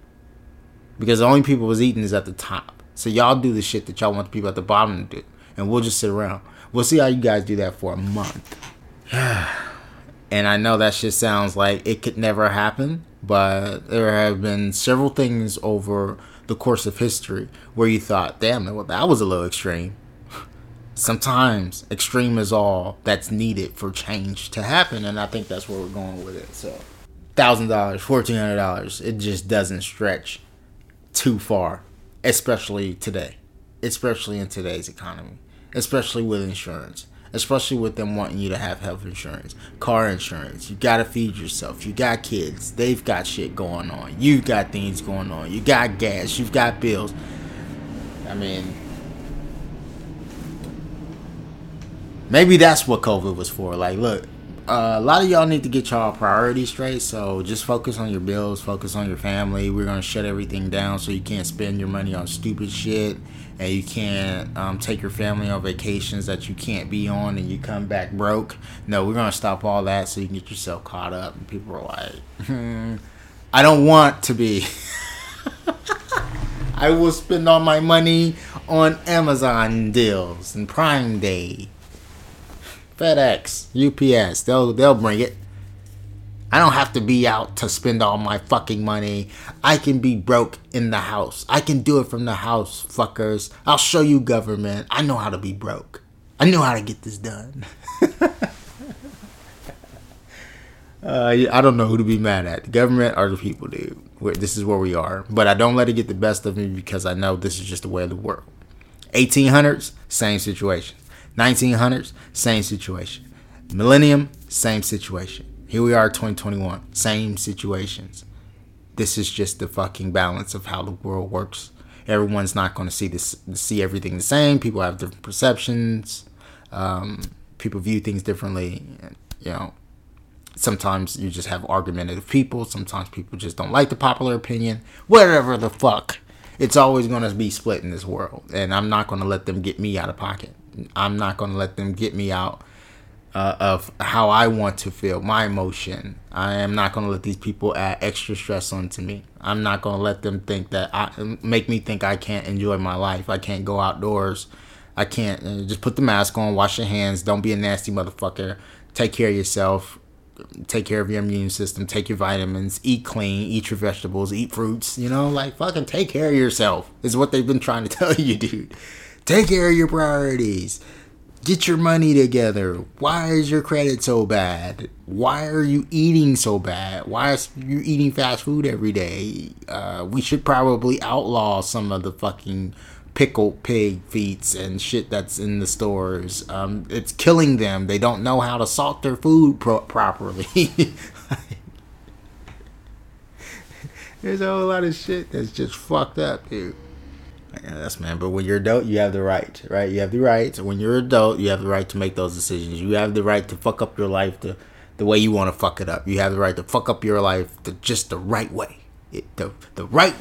because the only people was eating is at the top. So y'all do the shit that y'all want the people at the bottom to do, and we'll just sit around. We'll see how you guys do that for a month. And I know that shit sounds like it could never happen, but there have been several things over the course of history where you thought, damn, well, that was a little extreme. Sometimes extreme is all that's needed for change to happen, and I think that's where we're going with it. So, thousand dollars, fourteen hundred dollars, it just doesn't stretch too far, especially today, especially in today's economy, especially with insurance especially with them wanting you to have health insurance, car insurance. You gotta feed yourself. You got kids. They've got shit going on. You got things going on. You got gas. You've got bills. I mean, maybe that's what COVID was for. Like, look, uh, a lot of y'all need to get y'all priorities straight. So just focus on your bills, focus on your family. We're gonna shut everything down so you can't spend your money on stupid shit, and you can't um, take your family on vacations that you can't be on, and you come back broke. No, we're gonna stop all that so you can get yourself caught up. And people are like, hmm, I don't want to be. I will spend all my money on Amazon deals and Prime Day FedEx, UPS, they'll they'll bring it. I don't have to be out to spend all my fucking money. I can be broke in the house. I can do it from the house, fuckers. I'll show you government. I know how to be broke. I know how to get this done. uh, I don't know who to be mad at, the government or the people, dude. this is where we are. But I don't let it get the best of me because I know this is just the way of the world. 1800s, same situation. 1900s, same situation. Millennium, same situation. Here we are, 2021, same situations. This is just the fucking balance of how the world works. Everyone's not going to see this, see everything the same. People have different perceptions. Um, people view things differently. You know, sometimes you just have argumentative people. Sometimes people just don't like the popular opinion. Whatever the fuck, it's always going to be split in this world, and I'm not going to let them get me out of pocket. I'm not going to let them get me out uh, of how I want to feel, my emotion. I am not going to let these people add extra stress onto me. I'm not going to let them think that I make me think I can't enjoy my life. I can't go outdoors. I can't uh, just put the mask on, wash your hands, don't be a nasty motherfucker. Take care of yourself. Take care of your immune system. Take your vitamins. Eat clean. Eat your vegetables. Eat fruits. You know, like fucking take care of yourself is what they've been trying to tell you, dude. Take care of your priorities Get your money together. Why is your credit so bad? Why are you eating so bad? Why are you eating fast food every day? Uh, we should probably outlaw some of the fucking pickled pig feet and shit that's in the stores. Um, it's killing them. They don't know how to salt their food pro- properly. There's a whole lot of shit that's just fucked up, dude. Yes, man. But when you're adult, you have the right, right? You have the right. When you're adult, you have the right to make those decisions. You have the right to fuck up your life the, the way you want to fuck it up. You have the right to fuck up your life the, just the right way. It, the, the right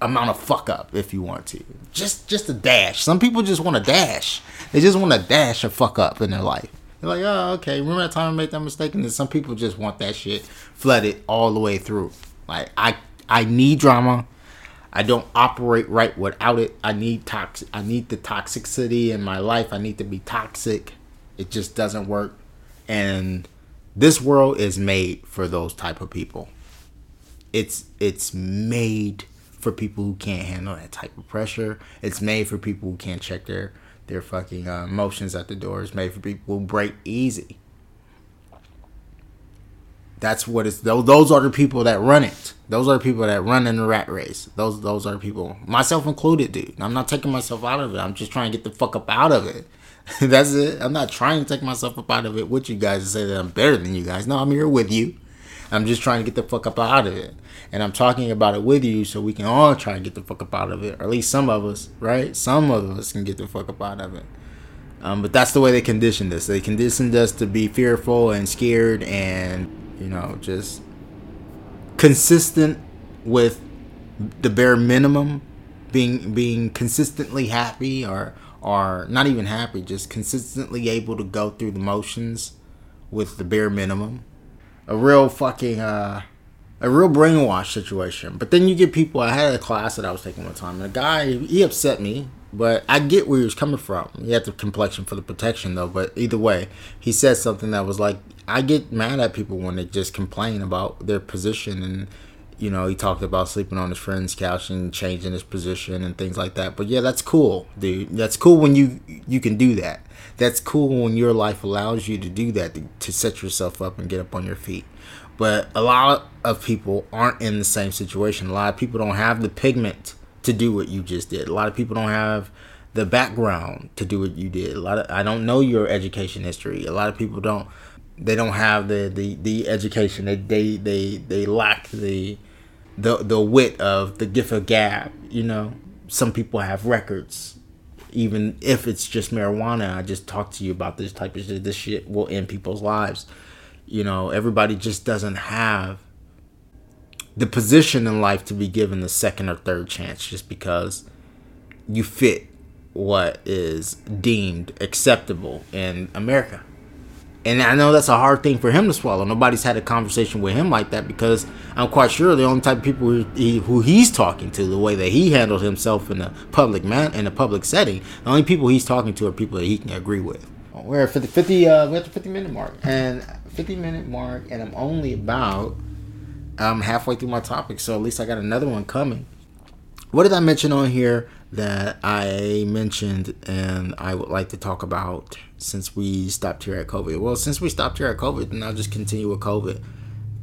amount of fuck up if you want to. Just just a dash. Some people just want to dash. They just want to dash a fuck up in their life. They're like, oh, okay. Remember that time I made that mistake? And then some people just want that shit flooded all the way through. Like I I need drama. I don't operate right without it. I need toxic. I need the toxicity in my life. I need to be toxic. It just doesn't work. And this world is made for those type of people. It's it's made for people who can't handle that type of pressure. It's made for people who can't check their their fucking uh, emotions at the door. It's made for people who break easy. That's what it's. Those those are the people that run it. Those are the people that run in the rat race. Those those are people, myself included, dude. I'm not taking myself out of it. I'm just trying to get the fuck up out of it. That's it. I'm not trying to take myself up out of it with you guys to say that I'm better than you guys. No, I'm here with you. I'm just trying to get the fuck up out of it. And I'm talking about it with you so we can all try and get the fuck up out of it. Or at least some of us, right? Some of us can get the fuck up out of it. Um, but that's the way they conditioned us. They conditioned us to be fearful and scared and you know, just consistent with the bare minimum, being being consistently happy or or not even happy, just consistently able to go through the motions with the bare minimum. A real fucking uh a real brainwash situation. But then you get people. I had a class that I was taking one time, and a guy he upset me but I get where he was coming from. He had the complexion for the protection, though. But either way, he said something that was like, I get mad at people when they just complain about their position. And, you know, he talked about sleeping on his friend's couch and changing his position and things like that. But yeah, that's cool, dude. That's cool when you you can do that. That's cool when your life allows you to do that, to, to set yourself up and get up on your feet. But a lot of people aren't in the same situation. A lot of people don't have the pigment to do what you just did. A lot of people don't have the background to do what you did. A lot of I don't know your education history. A lot of people don't they don't have the the, the education. They, they they they lack the the the wit of the gift of gab, you know. Some people have records. Even if it's just marijuana, I just talked to you about this type of shit. This shit will end people's lives. You know, everybody just doesn't have the position in life to be given the second or third chance just because you fit what is deemed acceptable in America. And I know that's a hard thing for him to swallow. Nobody's had a conversation with him like that because I'm quite sure the only type of people who, he, who he's talking to, the way that he handled himself in a public man in a public setting, the only people he's talking to are people that he can agree with. We're at 50, 50 uh, we're at the 50 minute mark, and 50 minute mark, and I'm only about I'm halfway through my topic, so at least I got another one coming. What did I mention on here that I mentioned and I would like to talk about since we stopped here at COVID? Well, since we stopped here at COVID, then I'll just continue with COVID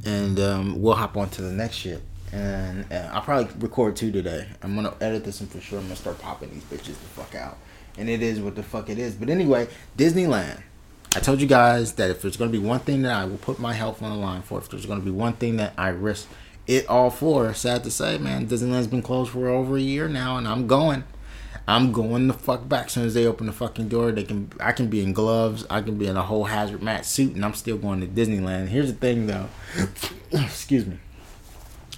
and um, we'll hop on to the next shit. And I'll probably record two today. I'm gonna edit this and for sure I'm gonna start popping these bitches the fuck out. And it is what the fuck it is. But anyway, Disneyland. I told you guys that if there's going to be one thing that I will put my health on the line for, if there's going to be one thing that I risk it all for, sad to say, man, Disneyland's been closed for over a year now, and I'm going. I'm going the fuck back as soon as they open the fucking door. They can, I can be in gloves, I can be in a whole hazard mat suit, and I'm still going to Disneyland. Here's the thing, though. Excuse me.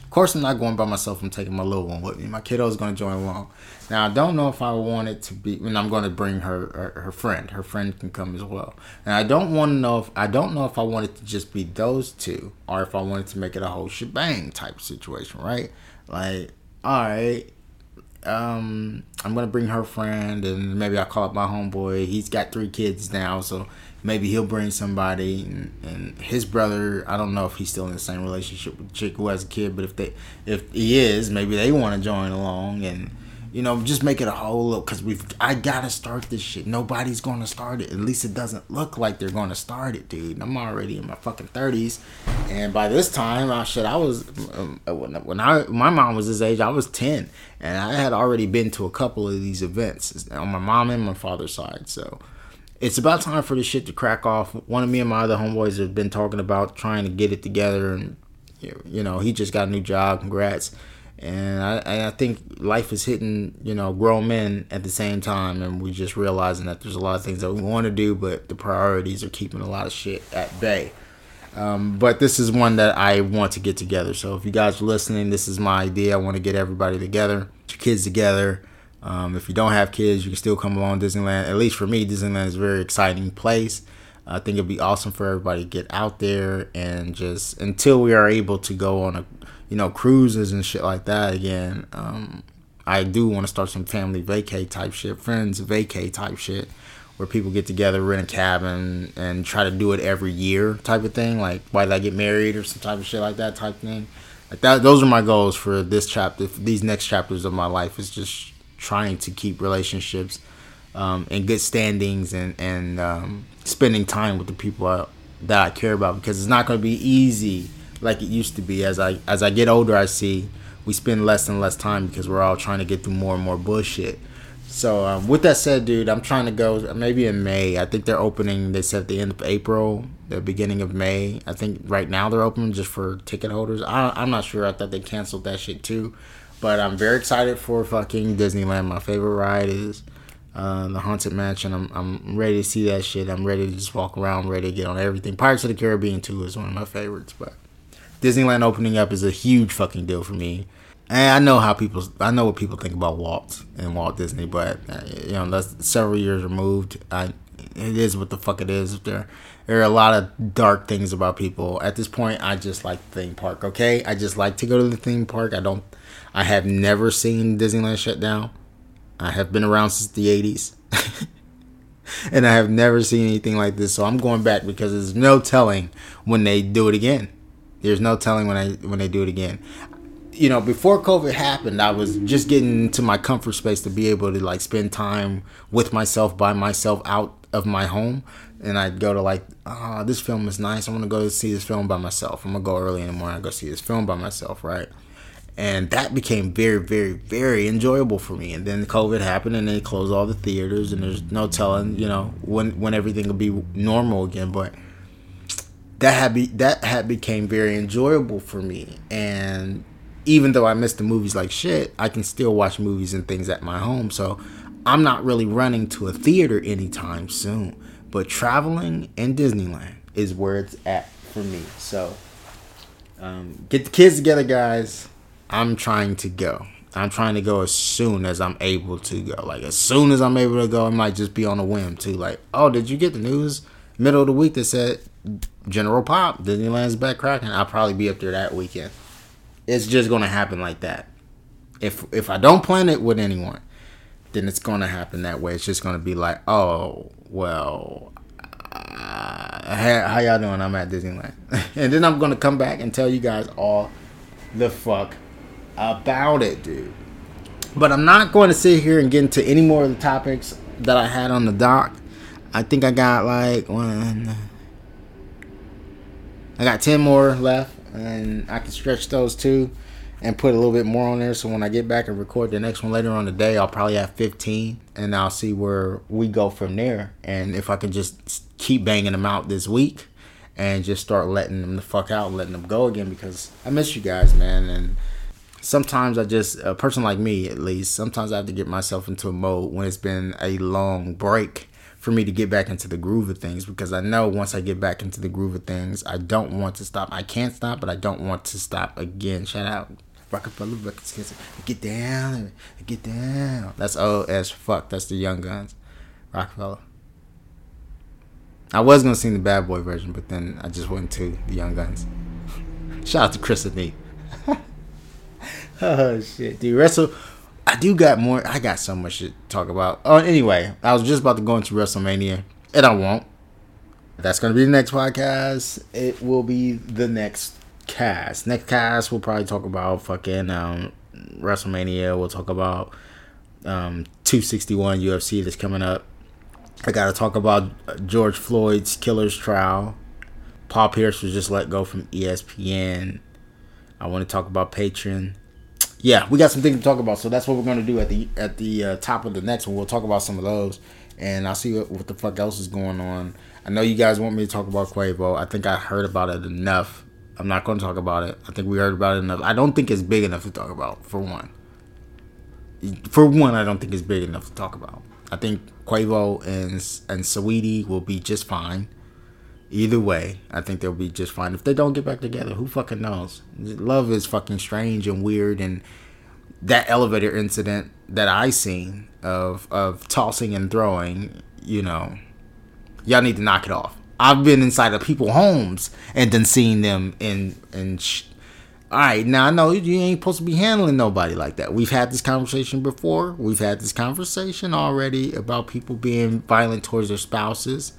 Course, I'm not going by myself. I'm taking my little one with me. My kiddo's going to join along. Now, I don't know if I want it to be, and I'm going to bring her, her, her friend. Her friend can come as well. And I don't want to know if I don't know if I want it to just be those two, or if I wanted to make it a whole shebang type situation, right? Like, all right, um, I'm gonna bring her friend, and maybe I'll call up my homeboy. He's got three kids now, so maybe he'll bring somebody. And, and, his brother, I don't know if he's still in the same relationship with chick who has a kid, but if they, if he is, maybe they want to join along and you know, just make it a whole look because we've. I gotta start this shit. Nobody's gonna start it. At least it doesn't look like they're gonna start it, dude. I'm already in my fucking thirties, and by this time, I shit. I was um, when I my mom was this age. I was ten, and I had already been to a couple of these events on my mom and my father's side. So it's about time for this shit to crack off. One of me and my other homeboys have been talking about trying to get it together, and you know, he just got a new job. Congrats and I, I think life is hitting you know grown men at the same time and we just realizing that there's a lot of things that we want to do but the priorities are keeping a lot of shit at bay um, but this is one that i want to get together so if you guys are listening this is my idea i want to get everybody together kids together um, if you don't have kids you can still come along disneyland at least for me disneyland is a very exciting place I think it'd be awesome for everybody to get out there and just until we are able to go on a you know, cruises and shit like that again. Um, I do want to start some family vacay type shit, friends vacay type shit, where people get together, rent a cabin, and try to do it every year type of thing. Like why did I get married or some type of shit like that type thing. Like that, those are my goals for this chapter. These next chapters of my life is just trying to keep relationships um, in good standings and and um, spending time with the people I, that I care about because it's not going to be easy like it used to be. As I as I get older, I see we spend less and less time because we're all trying to get through more and more bullshit. So um, with that said, dude, I'm trying to go maybe in May. I think they're opening. They said the end of April, the beginning of May. I think right now they're open just for ticket holders. I, I'm not sure. I thought they canceled that shit too. But I'm very excited for fucking Disneyland. My favorite ride is uh, the Haunted Mansion. I'm I'm ready to see that shit. I'm ready to just walk around, ready to get on everything. Pirates of the Caribbean too is one of my favorites, but Disneyland opening up is a huge fucking deal for me. And I know how people, I know what people think about Walt and Walt Disney, but uh, you know that's several years removed. I, it is what the fuck it is. There, there are a lot of dark things about people. At this point, I just like the theme park. Okay, I just like to go to the theme park. I don't, I have never seen Disneyland shut down. I have been around since the '80s. and I have never seen anything like this. So I'm going back because there's no telling when they do it again. There's no telling when I when they do it again. You know, before COVID happened, I was just getting into my comfort space to be able to like spend time with myself by myself out of my home. And I'd go to like, oh, this film is nice. I'm gonna go see this film by myself. I'm gonna go early in the morning. I go see this film by myself, right? And that became very very very enjoyable for me and then covid happened and they closed all the theaters and there's no telling you know when when everything will be normal again but that had be that had became very enjoyable for me and even though I miss the movies like shit, I can still watch movies and things at my home. So I'm not really running to a theater anytime soon. But traveling in Disneyland is where it's at for me. So um, get the kids together, guys. I'm trying to go. I'm trying to go as soon as I'm able to go. Like as soon as I'm able to go, I might just be on a whim too. Like, oh, did you get the news middle of the week that said General Pop, Disneyland's back cracking. I'll probably be up there that weekend. It's just gonna happen like that. If if I don't plan it with anyone, then it's gonna happen that way. It's just gonna be like, oh well, uh, how, how y'all doing? I'm at Disneyland, and then I'm gonna come back and tell you guys all the fuck about it, dude. But I'm not going to sit here and get into any more of the topics that I had on the dock. I think I got like one I got 10 more left, and I can stretch those two and put a little bit more on there. So when I get back and record the next one later on the day, I'll probably have 15, and I'll see where we go from there. And if I can just keep banging them out this week and just start letting them the fuck out, letting them go again, because I miss you guys, man. And sometimes I just, a person like me at least, sometimes I have to get myself into a mode when it's been a long break for me to get back into the groove of things because I know once I get back into the groove of things, I don't want to stop. I can't stop, but I don't want to stop again. Shout out Roc-A-Fella Records. Get down, get down. That's old as fuck. That's the Young Gunz. Roc-A-Fella. I was gonna sing the Bad Boy version, but then I just went to the Young Gunz. Shout out to Chris and me. oh shit, dude. Wrestle. I do got more. I got so much to talk about. Oh, anyway, I was just about to go into WrestleMania, and I won't. That's gonna be the next podcast. It will be the next cast. Next cast, we'll probably talk about fucking um, WrestleMania. We'll talk about um, 261 UFC that's coming up. I got to talk about George Floyd's killer's trial. Paul Pierce was just let go from ESPN. I want to talk about Patreon. Yeah, we got some things to talk about, so that's what we're going to do at the at the uh, top of the next one. We'll talk about some of those, and I'll see what, what the fuck else is going on. I know you guys want me to talk about Quavo. I think I heard about it enough. I'm not going to talk about it. I think we heard about it enough. I don't think it's big enough to talk about. For one, for one, I don't think it's big enough to talk about. I think Quavo and and Saweetie will be just fine. Either way, I think they'll be just fine. If they don't get back together, who fucking knows? Love is fucking strange and weird, and that elevator incident that I seen of of tossing and throwing, you know, y'all need to knock it off. I've been inside of people's homes and then seen them in in sh- all right, now I know you ain't supposed to be handling nobody like that. We've had this conversation before. We've had this conversation already about people being violent towards their spouses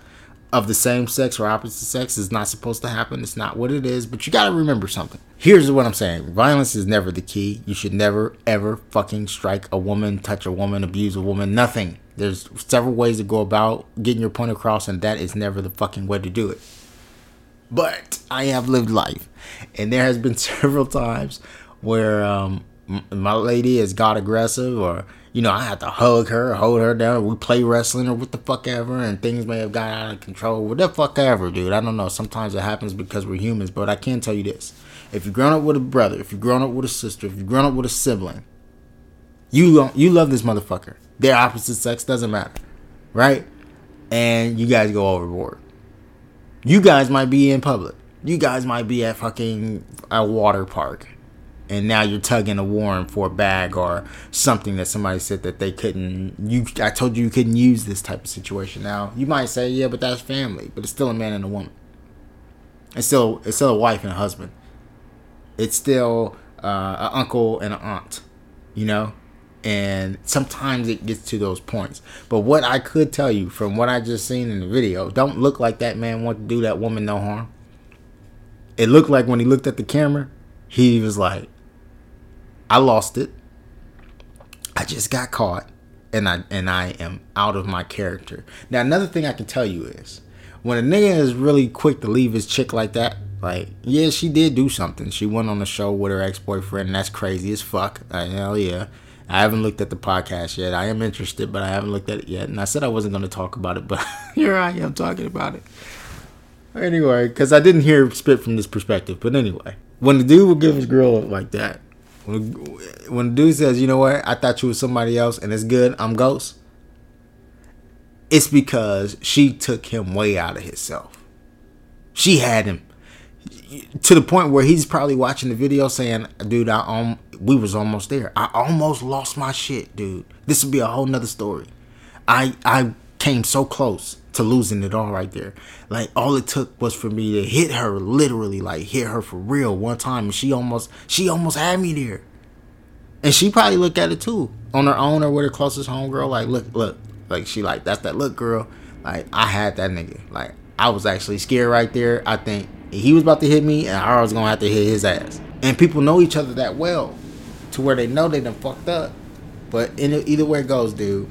of the same sex or opposite sex is not supposed to happen. It's not what it is, but you got to remember something. Here's what I'm saying. Violence is never the key. You should never ever fucking strike a woman, touch a woman, abuse a woman, nothing. There's several ways to go about getting your point across and that is never the fucking way to do it. But I have lived life, and there has been several times where um, my lady has got aggressive, or you know, I had to hug her, hold her down. We play wrestling or what the fuck ever, and things may have got out of control. What the fuck ever, dude. I don't know. Sometimes it happens because we're humans, but I can tell you this: if you've grown up with a brother, if you've grown up with a sister, if you've grown up with a sibling, you you love this motherfucker. Their opposite sex doesn't matter, right? And you guys go overboard you guys might be in public. You guys might be at fucking a water park. And now you're tugging a warrant for a bag or something that somebody said that they couldn't. You, I told you you couldn't use this type of situation. Now you might say, yeah, but that's family. But it's still a man and a woman. It's still it's still a wife and a husband. It's still uh, an uncle and an aunt. You know, and sometimes it gets to those points. But what I could tell you from what I just seen in the video, don't look like that man want to do that woman no harm. It looked like when he looked at the camera, he was like, "I lost it. I just got caught, and I and I am out of my character." Now another thing I can tell you is when a nigga is really quick to leave his chick like that. Like, yeah, she did do something. She went on a show with her ex boyfriend, that's crazy as fuck. Uh, hell yeah I haven't looked at the podcast yet. I am interested, but I haven't looked at it yet. And I said I wasn't going to talk about it, but here I am talking about it. Anyway, because I didn't hear spit from this perspective. But anyway, when the dude will give his girl up like that, when, dude says, you know what, I thought you was somebody else and it's good, I'm Ghost, it's because she took him way out of himself. She had him to the point where he's probably watching the video saying, dude, I um, we was almost there. I almost lost my shit, dude. This would be a whole nother story. I I came so close to losing it all right there. Like all it took was for me to hit her, literally, like hit her for real one time, and she almost she almost had me there. And she probably looked at it too on her own or with her closest homegirl. Like, look, look, like she like that's that look, girl. Like I had that nigga. Like I was actually scared right there. I think he was about to hit me, and I was gonna have to hit his ass. And people know each other that well to where they know they done fucked up. But in either way it goes, dude,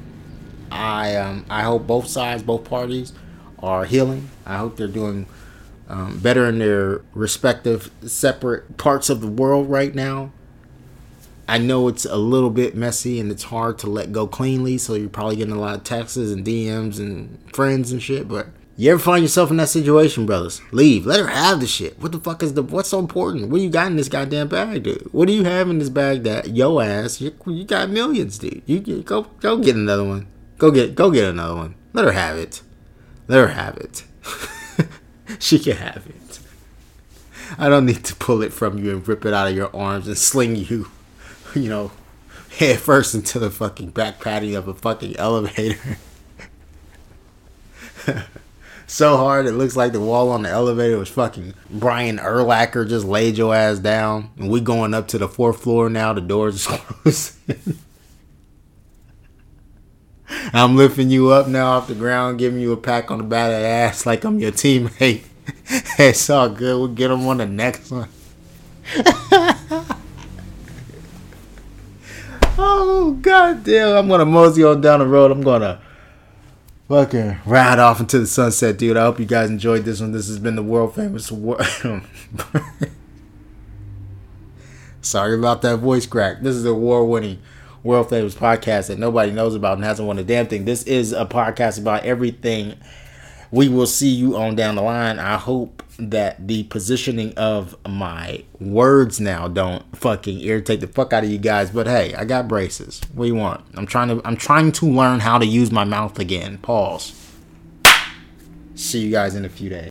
I um I hope both sides, both parties, are healing. I hope they're doing um, better in their respective separate parts of the world right now. I know it's a little bit messy and it's hard to let go cleanly, so you're probably getting a lot of texts and DMs and friends and shit. But you ever find yourself in that situation, brothers? Leave. Let her have the shit. What the fuck is the? What's so important? What you got in this goddamn bag, dude? What do you have in this bag that yo ass? You, you got millions, dude. You, you go go get another one. Go get go get another one. Let her have it. Let her have it. she can have it. I don't need to pull it from you and rip it out of your arms and sling you, you know, head first into the fucking back patio of a fucking elevator. so hard it looks like the wall on the elevator was fucking Brian Urlacher just laid your ass down. And we going up to the fourth floor now, the doors closed. I'm lifting you up now off the ground, giving you a pat on the back of the ass like I'm your teammate. it's all good. We'll get them on the next one. oh god damn! I'm gonna mosey on down the road. I'm gonna fucking ride off into the sunset, dude. I hope you guys enjoyed this one. This has been the world famous. War. Sorry about that voice crack. This is a war winning world famous podcast that nobody knows about and hasn't won a damn thing. This is a podcast about everything. We will see you on down the line. I hope that the positioning of my words now don't fucking irritate the fuck out of you guys. But hey, I got braces. What do you want? I'm trying to I'm trying to learn how to use my mouth again. Pause. See you guys in a few days.